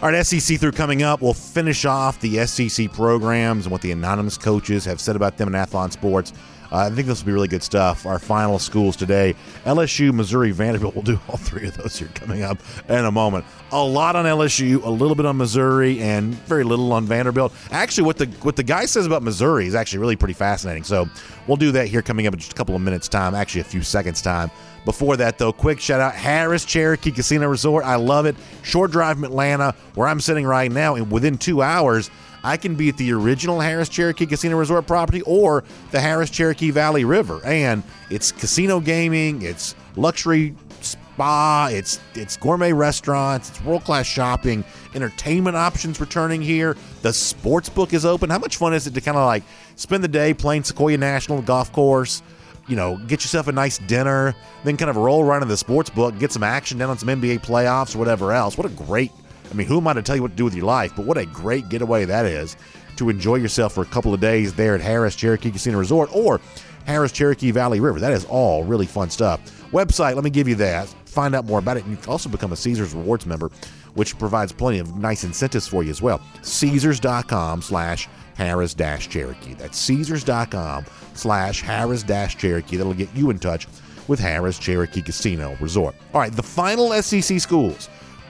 S3: All right, SEC through coming up. We'll finish off the SEC programs and what the anonymous coaches have said about them in Athlon Sports. Uh, I think this will be really good stuff. Our final schools today LSU, Missouri, Vanderbilt. We'll do all three of those here coming up in a moment. A lot on LSU, a little bit on Missouri, and very little on Vanderbilt. Actually, what the what the guy says about Missouri is actually really pretty fascinating. So we'll do that here coming up in just a couple of minutes' time, actually, a few seconds' time. Before that, though, quick shout out Harrah's Cherokee Casino Resort. I love it. Short drive from Atlanta, where I'm sitting right now, and within two hours, I can be at the original Harrah's Cherokee Casino Resort property or the Harrah's Cherokee Valley River. And it's casino gaming, it's luxury spa, it's it's gourmet restaurants, it's world class shopping, entertainment options returning here. The sports book is open. How much fun is it to kind of like spend the day playing Sequoia National Golf Course? you know, get yourself a nice dinner, then kind of roll around in the sports book, get some action down on some NBA playoffs or whatever else. What a great, I mean, who am I to tell you what to do with your life? But what a great getaway that is to enjoy yourself for a couple of days there at Harrah's Cherokee Casino Resort or Harrah's Cherokee Valley River. That is all really fun stuff. Website, let me give you that. Find out more about it. And you can also become a Caesars Rewards member, which provides plenty of nice incentives for you as well. Caesars.com slash Harrah's Cherokee. That's Caesars.com slash Harrah's Cherokee. That'll get you in touch with Harrah's Cherokee Casino Resort. All right, the final SEC schools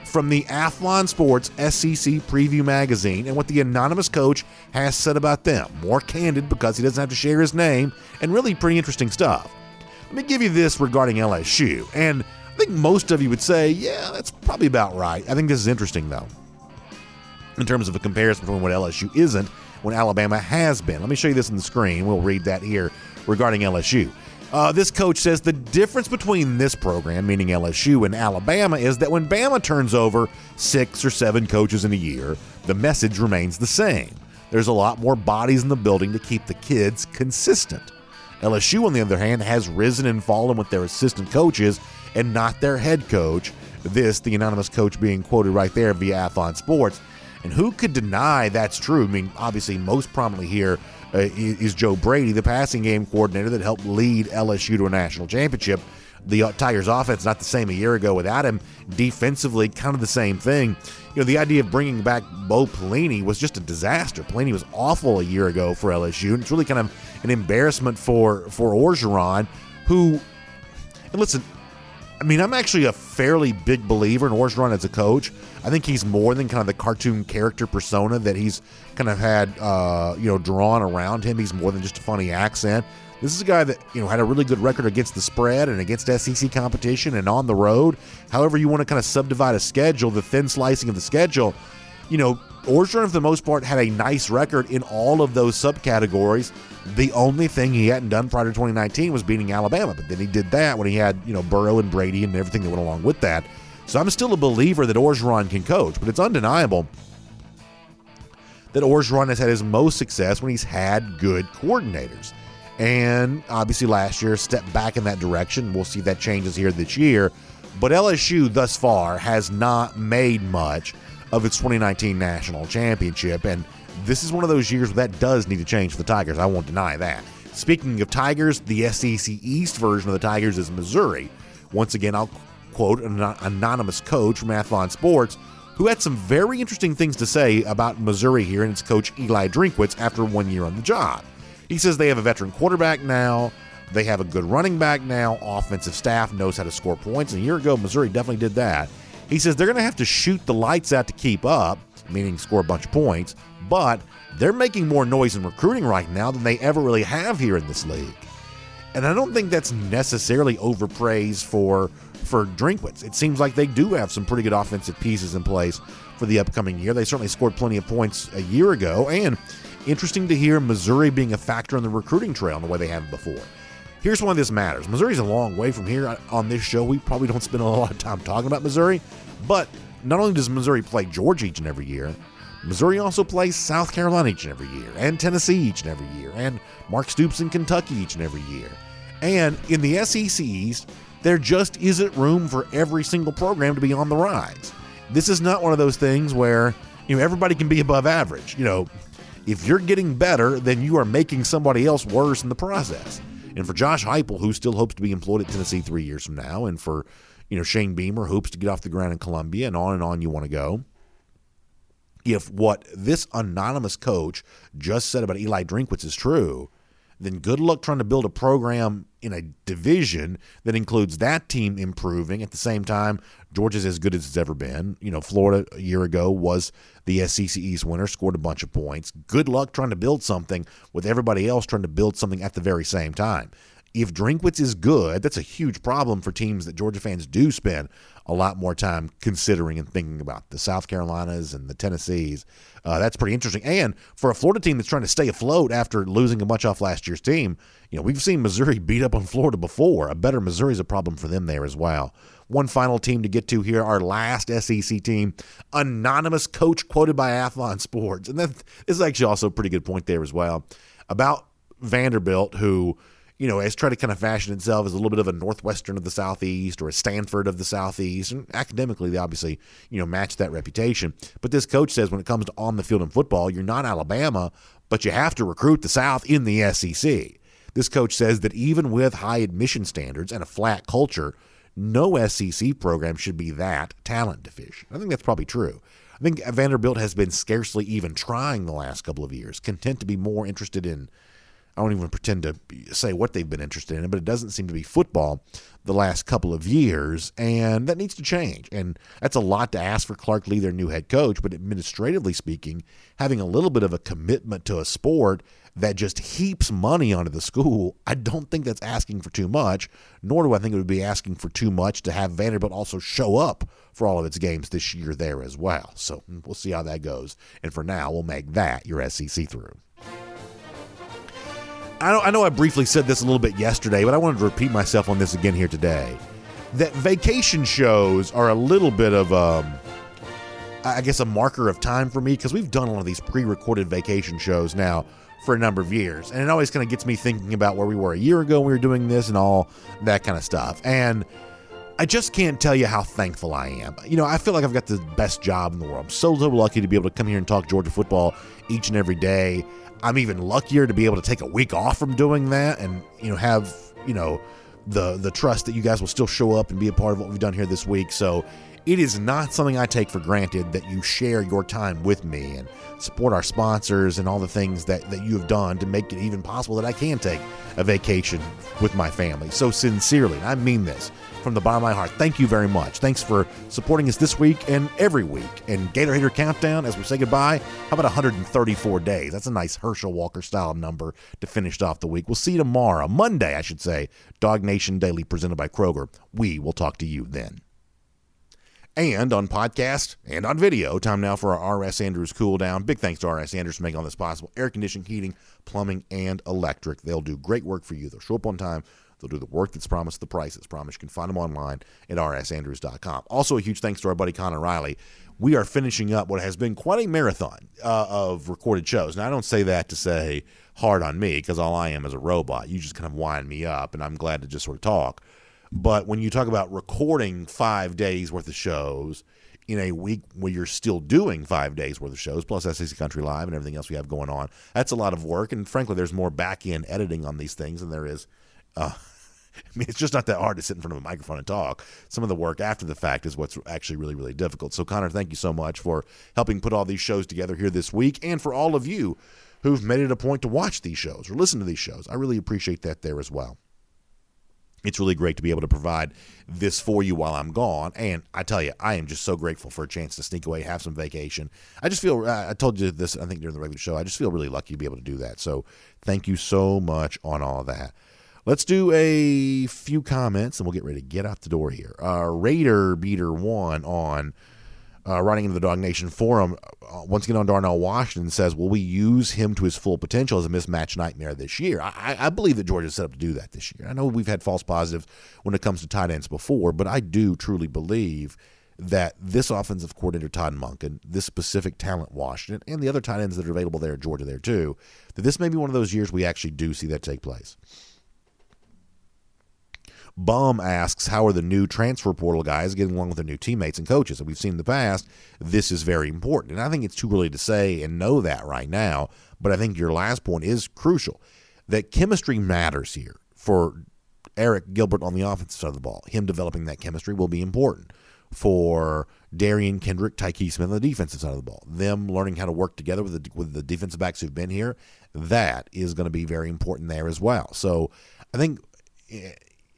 S3: from the Athlon Sports SEC Preview Magazine and what the anonymous coach has said about them. More candid because he doesn't have to share his name, and really pretty interesting stuff. Let me give you this regarding LSU, and I think most of you would say, yeah, that's probably about right. I think this is interesting, though, in terms of a comparison between what LSU isn't when Alabama has been. Let me show you this on the screen. We'll read that here regarding LSU. Uh, this coach says the difference between this program, meaning LSU, and Alabama, is that when Bama turns over six or seven coaches in a year, the message remains the same. There's a lot more bodies in the building to keep the kids consistent. LSU, on the other hand, has risen and fallen with their assistant coaches and not their head coach. This, the anonymous coach being quoted right there via Athlon Sports. And who could deny that's true? I mean, obviously, most prominently here uh, is Joe Brady, the passing game coordinator that helped lead LSU to a national championship. The uh, Tigers' offense not the same a year ago without him. Defensively, kind of the same thing. You know, the idea of bringing back Bo Pelini was just a disaster. Pelini was awful a year ago for LSU, and it's really kind of an embarrassment for for Orgeron, who. And listen, I mean, I'm actually a fairly big believer in Orgeron as a coach. I think he's more than kind of the cartoon character persona that he's kind of had, uh, you know, drawn around him. He's more than just a funny accent. This is a guy that you know had a really good record against the spread and against SEC competition and on the road. However, you want to kind of subdivide a schedule, the thin slicing of the schedule. You know, Orgeron for the most part had a nice record in all of those subcategories. The only thing he hadn't done prior to 2019 was beating Alabama, but then he did that when he had you know Burrow and Brady and everything that went along with that. So I'm still a believer that Orgeron can coach, but it's undeniable that Orgeron has had his most success when he's had good coordinators. And obviously, last year, stepped back in that direction. We'll see that changes here this year. But LSU thus far has not made much of its 2019 national championship. And this is one of those years where that does need to change for the Tigers. I won't deny that. Speaking of Tigers, the SEC East version of the Tigers is Missouri. Once again, I'll quote an anonymous coach from Athlon Sports who had some very interesting things to say about Missouri here and its coach Eli Drinkwitz after one year on the job. He says they have a veteran quarterback now. They have a good running back now. Offensive staff knows how to score points. A year ago, Missouri definitely did that. He says they're going to have to shoot the lights out to keep up, meaning score a bunch of points, but they're making more noise in recruiting right now than they ever really have here in this league. And I don't think that's necessarily overpraise for for Drinkwitz. It seems like they do have some pretty good offensive pieces in place for the upcoming year. They certainly scored plenty of points a year ago, and interesting to hear Missouri being a factor on the recruiting trail in the way they have it before. Here's why this matters. Missouri's a long way from here. On this show, we probably don't spend a lot of time talking about Missouri, but not only does Missouri play Georgia each and every year, Missouri also plays South Carolina each and every year, and Tennessee each and every year, and Mark Stoops in Kentucky each and every year. And in the SEC East, there just isn't room for every single program to be on the rise. This is not one of those things where you know everybody can be above average. You know, if you're getting better, then you are making somebody else worse in the process. And for Josh Heupel, who still hopes to be employed at Tennessee three years from now, and for you know Shane Beamer hopes to get off the ground in Columbia, and on and on you want to go. If what this anonymous coach just said about Eli Drinkwitz is true, then good luck trying to build a program in a division that includes that team improving. At the same time, Georgia's as good as it's ever been. You know, Florida a year ago was the SEC East winner, scored a bunch of points. Good luck trying to build something with everybody else trying to build something at the very same time. If Drinkwitz is good, that's a huge problem for teams that Georgia fans do spend a lot more time considering and thinking about. The South Carolinas and the Tennessees. Uh, that's pretty interesting. And for a Florida team that's trying to stay afloat after losing a bunch off last year's team, you know, we've seen Missouri beat up on Florida before. A better Missouri is a problem for them there as well. One final team to get to here, our last SEC team, anonymous coach quoted by Athlon Sports. And that is actually also a pretty good point there as well about Vanderbilt, who you know, has tried to kind of fashion itself as a little bit of a Northwestern of the Southeast or a Stanford of the Southeast. And academically, they obviously, you know, match that reputation. But this coach says when it comes to on the field in football, you're not Alabama, but you have to recruit the South in the SEC. This coach says that even with high admission standards and a flat culture, no SEC program should be that talent deficient. I think that's probably true. I think Vanderbilt has been scarcely even trying the last couple of years, content to be more interested in I don't even pretend to say what they've been interested in, but it doesn't seem to be football the last couple of years, and that needs to change. And that's a lot to ask for Clark Lea, their new head coach, but administratively speaking, having a little bit of a commitment to a sport that just heaps money onto the school, I don't think that's asking for too much, nor do I think it would be asking for too much to have Vanderbilt also show up for all of its games this year there as well. So we'll see how that goes. And for now, we'll make that your SEC through. I know, I know I briefly said this a little bit yesterday, but I wanted to repeat myself on this again here today. That vacation shows are a little bit of, um, I guess, a marker of time for me because we've done a lot of these pre recorded vacation shows now for a number of years. And it always kind of gets me thinking about where we were a year ago when we were doing this and all that kind of stuff. And I just can't tell you how thankful I am. You know, I feel like I've got the best job in the world. I'm so, so lucky to be able to come here and talk Georgia football each and every day. I'm even luckier to be able to take a week off from doing that and, you know, have, you know, the the trust that you guys will still show up and be a part of what we've done here this week. So it is not something I take for granted that you share your time with me and support our sponsors and all the things that, that you have done to make it even possible that I can take a vacation with my family. So sincerely, I mean this from the bottom of my heart. Thank you very much. Thanks for supporting us this week and every week. And Gator Hater Countdown, as we say goodbye, how about 134 days? That's a nice Herschel Walker style number to finish off the week. We'll see you tomorrow, Monday, I should say. DawgNation Daily presented by Kroger. We will talk to you then. And on podcast and on video, time now for our RS Andrews cool down. Big thanks to RS Andrews for making all this possible. Air conditioning, heating, plumbing, and electric. They'll do great work for you. They'll show up on time They'll do the work that's promised, the price that's promised. You can find them online at rsandrews.com. Also, a huge thanks to our buddy Connor Riley. we are finishing up what has been quite a marathon uh, of recorded shows. Now, I don't say that to say hard on me because all I am is a robot. You just kind of wind me up, and I'm glad to just sort of talk. But when you talk about recording five days worth of shows in a week where you're still doing five days worth of shows, plus SEC Country Live and everything else we have going on, that's a lot of work. And frankly, there's more back end editing on these things than there is. Uh, I mean, it's just not that hard to sit in front of a microphone and talk. Some of the work after the fact is what's actually really, really difficult. So, Connor, thank you so much for helping put all these shows together here this week and for all of you who've made it a point to watch these shows or listen to these shows. I really appreciate that there as well it's really great to be able to provide this for you while I'm gone. And I tell you, I am just so grateful for a chance to sneak away, have some vacation. I just feel, I told you this, I think during the regular show, I just feel really lucky to be able to do that. So thank you so much on all that. Let's do a few comments and we'll get ready to get out the door here. Uh, Raider Beater 1 on uh, running into the DawgNation forum, uh, once again on Darnell Washington says, "Will we use him to his full potential as a mismatch nightmare this year?" I, I believe that Georgia's set up to do that this year. I know we've had false positives when it comes to tight ends before, but I do truly believe that this offensive coordinator Todd Monken, this specific talent Washington, and the other tight ends that are available there at Georgia there too, that this may be one of those years we actually do see that take place. Bum asks, How are the new transfer portal guys getting along with their new teammates and coaches? And we've seen in the past, this is very important. And I think it's too early to say and know that right now. But I think your last point is crucial that chemistry matters here for Arik Gilbert on the offensive side of the ball. Him developing that chemistry will be important for Derion Kendrick, Tykee Smith on the defensive side of the ball. Them learning how to work together with the, with the defensive backs who've been here, that is going to be very important there as well. So I think eh,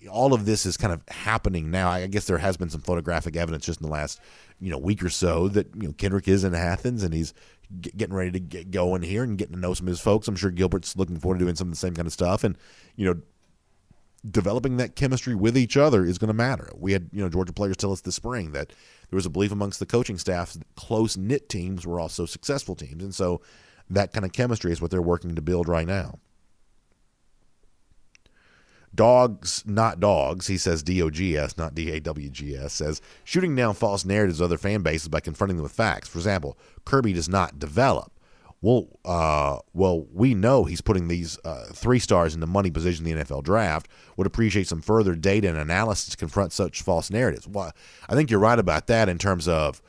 S3: all of this is kind of happening now. I guess there has been some photographic evidence just in the last you know week or so that you know Kendrick is in Athens and he's getting ready to get going here and getting to know some of his folks. I'm sure Gilbert's looking forward to doing some of the same kind of stuff and you know developing that chemistry with each other is going to matter. We had you know Georgia players tell us this spring that there was a belief amongst the coaching staff that close knit teams were also successful teams, and so that kind of chemistry is what they're working to build right now. Dogs, not dogs, he says D O G S, not D A W G S, says shooting down false narratives of other fan bases by confronting them with facts. For example, Kirby does not develop. Well, uh, well, we know he's putting these uh, three stars in the money position in the NFL draft. Would appreciate some further data and analysis to confront such false narratives. Well, I think you're right about that in terms of,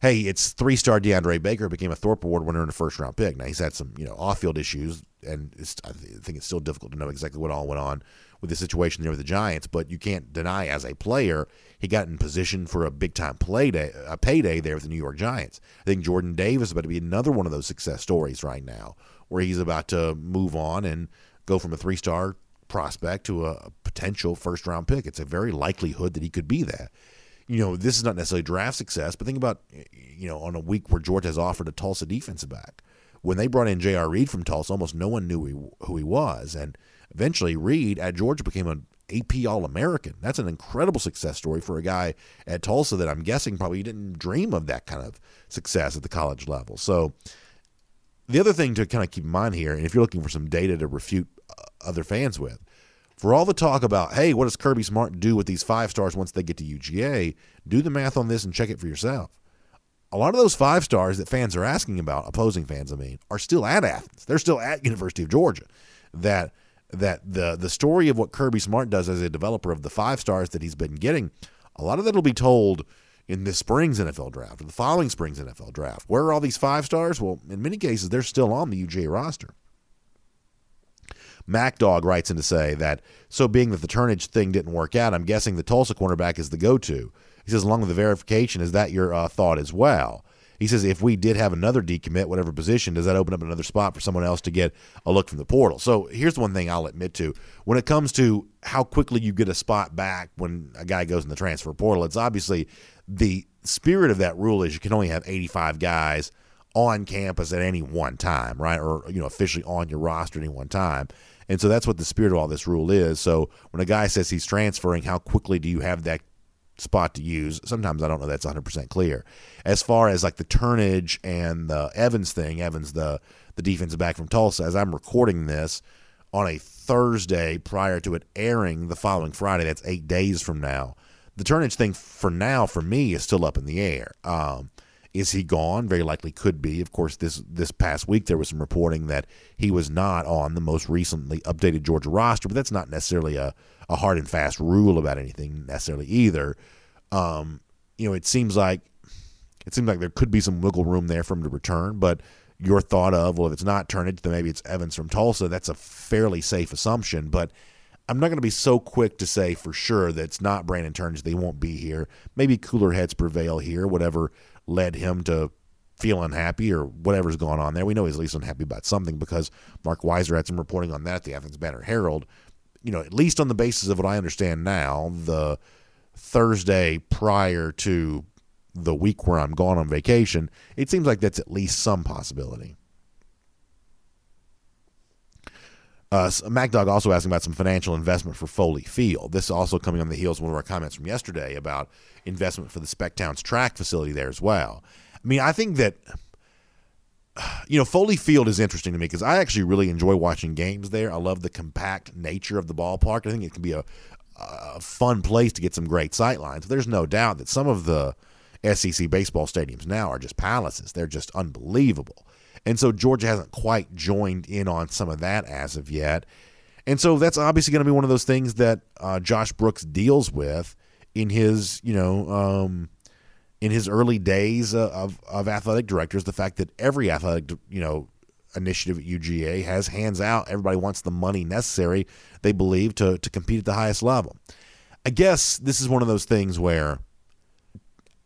S3: hey, it's three-star DeAndre Baker became a Thorpe Award winner and a first-round pick. Now he's had some, you know, off-field issues, and I think it's still difficult to know exactly what all went on with the situation there with the Giants, but you can't deny as a player he got in position for a big time play day, a payday there with the New York Giants. I think Jordan Davis is about to be another one of those success stories right now, where he's about to move on and go from a three star prospect to a potential first round pick. It's a very likelihood that he could be that. You know, this is not necessarily draft success, but think about, you know, on a week where Georgia has offered a Tulsa defensive back. When they brought in J.R. Reed from Tulsa, almost no one knew who he was. And Eventually, Reed at Georgia became an AP All American. That's an incredible success story for a guy at Tulsa that I'm guessing probably didn't dream of that kind of success at the college level. So, the other thing to kind of keep in mind here, and if you're looking for some data to refute uh, other fans with, for all the talk about, hey, what does Kirby Smart do with these five stars once they get to UGA? Do the math on this and check it for yourself. A lot of those five stars that fans are asking about, opposing fans, I mean, are still at Athens. They're still at University of Georgia. That that the the story of what Kirby Smart does as a developer of the five stars that he's been getting, a lot of that will be told in this spring's NFL draft or the following spring's NFL draft. Where are all these five stars? Well, in many cases, they're still on the UGA roster. MacDog writes in to say that so being that the Turnage thing didn't work out, I'm guessing the Tulsa cornerback is the go-to. He says, along with the verification, is that your uh, thought as well? He says if we did have another decommit, whatever position, does that open up another spot for someone else to get a look from the portal? So here's one thing I'll admit to: when it comes to how quickly you get a spot back when a guy goes in the transfer portal, it's obviously the spirit of that rule is you can only have 85 guys on campus at any one time, right? Or you know, officially on your roster at any one time. And so that's what the spirit of all this rule is. So when a guy says he's transferring, how quickly do you have that spot to use. Sometimes I don't know that's 100% clear. As far as like the Turnage and the Evans thing, Evans, the, the defensive back from Tulsa, as I'm recording this on a Thursday prior to it airing the following Friday, that's eight days from now. The Turnage thing for now, for me, is still up in the air. Um, Is he gone? Very likely could be. Of course, this this past week there was some reporting that he was not on the most recently updated Georgia roster, but that's not necessarily a, a hard and fast rule about anything necessarily either. Um, you know, it seems like it seems like there could be some wiggle room there for him to return, but your thought of well, if it's not Turnage, then maybe it's Evans from Tulsa. That's a fairly safe assumption, but I'm not going to be so quick to say for sure that it's not Brandon Turnage. They won't be here. Maybe cooler heads prevail here. Whatever led him to feel unhappy or whatever's going on there. We know he's at least unhappy about something because Marc Weiszer had some reporting on that at the Athens Banner Herald. You know, at least on the basis of what I understand now, the Thursday prior to the week where I'm gone on vacation, it seems like that's at least some possibility. Uh, MacDog also asking about some financial investment for Foley Field. This also coming on the heels of one of our comments from yesterday about investment for the Spec Towns track facility there as well. I mean, I think that you know Foley Field is interesting to me because I actually really enjoy watching games there. I love the compact nature of the ballpark. I think it can be a, a fun place to get some great sight lines. There's no doubt that some of the SEC baseball stadiums now are just palaces. They're just unbelievable. And so Georgia hasn't quite joined in on some of that as of yet. And so that's obviously going to be one of those things that uh, Josh Brooks deals with in his, you know, um, in his early days uh, of, of athletic directors. The fact that every athletic, you know, initiative at UGA has hands out. Everybody wants the money necessary, they believe, to, to compete at the highest level. I guess this is one of those things where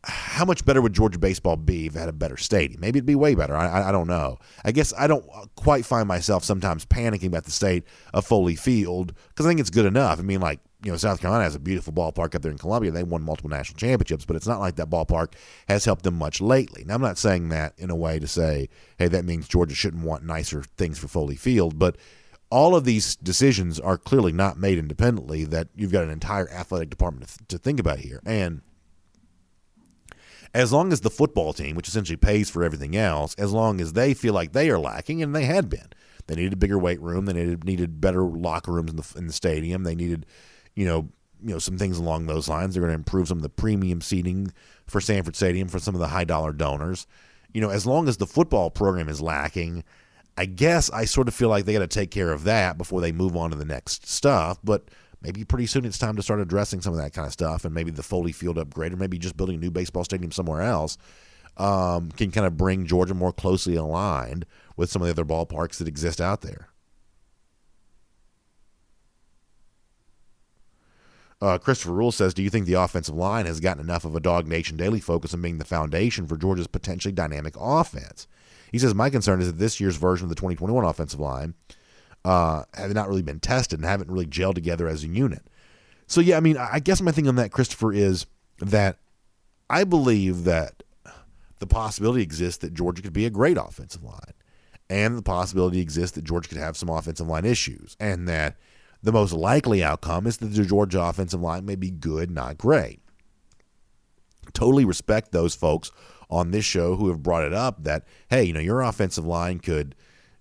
S3: how much better would Georgia baseball be if it had a better stadium? Maybe it'd be way better. I, I don't know. I guess I don't quite find myself sometimes panicking about the state of Foley Field because I think it's good enough. I mean, like, you know, South Carolina has a beautiful ballpark up there in Columbia. They won multiple national championships, but it's not like that ballpark has helped them much lately. Now, I'm not saying that in a way to say, hey, that means Georgia shouldn't want nicer things for Foley Field, but all of these decisions are clearly not made independently, that you've got an entire athletic department to, to think about here. And – as long as the football team, which essentially pays for everything else, as long as they feel like they are lacking, and they had been, they needed a bigger weight room, they needed needed better locker rooms in the in the stadium, they needed, you know, you know some things along those lines. They're going to improve some of the premium seating for Sanford Stadium for some of the high dollar donors. You know, as long as the football program is lacking, I guess I sort of feel like they got to take care of that before they move on to the next stuff. But maybe pretty soon it's time to start addressing some of that kind of stuff and maybe the Foley Field upgrade or maybe just building a new baseball stadium somewhere else um, can kind of bring Georgia more closely aligned with some of the other ballparks that exist out there. Uh, Christopher Rule says, Do you think the offensive line has gotten enough of a DawgNation Daily focus on being the foundation for Georgia's potentially dynamic offense? He says, My concern is that this year's version of the 2021 offensive line uh, have not really been tested and haven't really gelled together as a unit. So yeah, I mean, I guess my thing on that, Christopher, is that I believe that the possibility exists that Georgia could be a great offensive line, and the possibility exists that Georgia could have some offensive line issues, and that the most likely outcome is that the Georgia offensive line may be good, not great. Totally respect those folks on this show who have brought it up that hey, you know, your offensive line could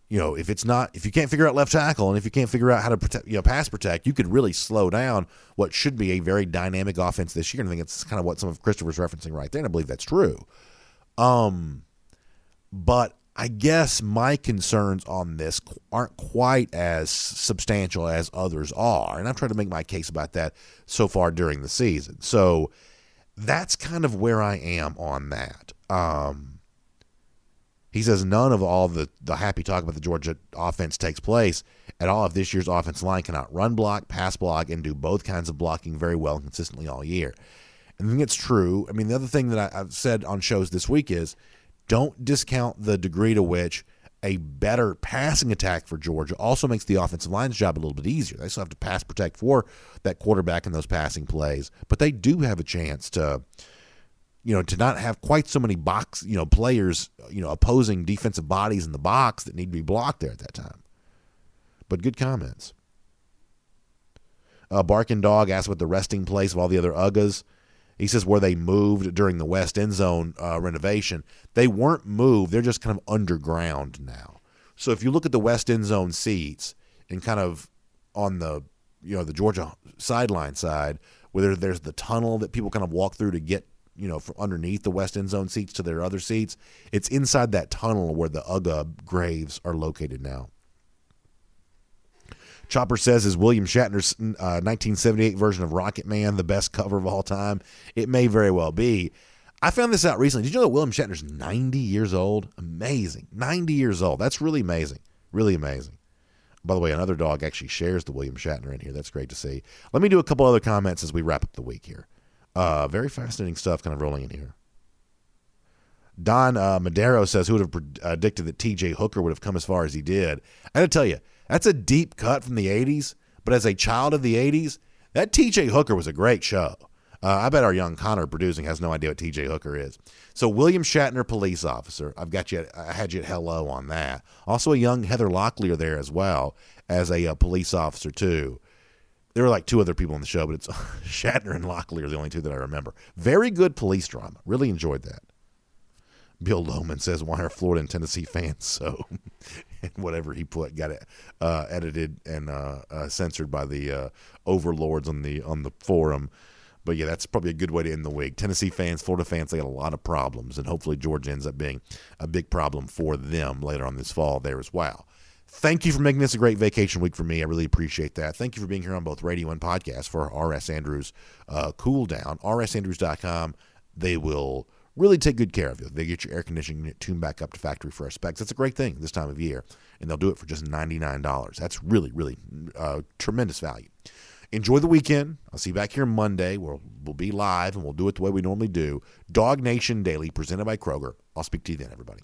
S3: you know, if it's not, if you can't figure out left tackle and if you can't figure out how to protect, you know, pass protect, you could really slow down what should be a very dynamic offense this year. And I think it's kind of what some of Christopher's referencing right there. And I believe that's true. Um, but I guess my concerns on this aren't quite as substantial as others are. And I've tried to make my case about that so far during the season. So that's kind of where I am on that. Um, he says none of all the, the happy talk about the Georgia offense takes place at all if this year's offense line cannot run block, pass block, and do both kinds of blocking very well and consistently all year. And I think it's true. I mean, the other thing that I, I've said on shows this week is don't discount the degree to which a better passing attack for Georgia also makes the offensive line's job a little bit easier. They still have to pass protect for that quarterback in those passing plays, but they do have a chance to you know, to not have quite so many box, you know, players, you know, opposing defensive bodies in the box that need to be blocked there at that time. But good comments. Uh, Barking Dog asked about the resting place of all the other Ugas. He says where they moved during the West End Zone uh, renovation, they weren't moved. They're just kind of underground now. So if you look at the West End Zone seats and kind of on the you know the Georgia sideline side, where there's the tunnel that people kind of walk through to get you know, from underneath the west end zone seats to their other seats. It's inside that tunnel where the UGA graves are located now. Chopper says, is William Shatner's uh, 1978 version of Rocket Man the best cover of all time? It may very well be. I found this out recently. Did you know that William Shatner's 90 years old? Amazing. 90 years old. That's really amazing. Really amazing. By the way, another dog actually shares the William Shatner in here. That's great to see. Let me do a couple other comments as we wrap up the week here. Uh, very fascinating stuff kind of rolling in here. Don uh, Madero says, Who would have predicted that TJ Hooker would have come as far as he did? I got to tell you, that's a deep cut from the 80s, but as a child of the 80s, that TJ Hooker was a great show. Uh, I bet our young Connor producing has no idea what TJ Hooker is. So William Shatner, police officer. I've got you. I had you at hello on that. Also, a young Heather Locklear there as well as a, a uh, police officer too. There were like two other people on the show, but it's Shatner and Locklear are the only two that I remember. Very good police drama. Really enjoyed that. Bill Lohman says, "Why are Florida and Tennessee fans so?" and whatever he put got it uh, edited and uh, uh censored by the uh, overlords on the on the forum. But yeah, that's probably a good way to end the week. Tennessee fans, Florida fans, they got a lot of problems, and hopefully Georgia ends up being a big problem for them later on this fall there as well. Thank you for making this a great vacation week for me. I really appreciate that. Thank you for being here on both radio and podcast for RS Andrews uh, Cool Down. RSAndrews.com. They will really take good care of you. They get your air conditioning unit tuned back up to factory fresh specs. That's a great thing this time of year, and they'll do it for just $99. That's really, really uh, tremendous value enjoy the weekend. I'll see you back here Monday. We'll, we'll be live and we'll do it the way we normally do. DawgNation Daily, presented by Kroger. I'll speak to you then, everybody.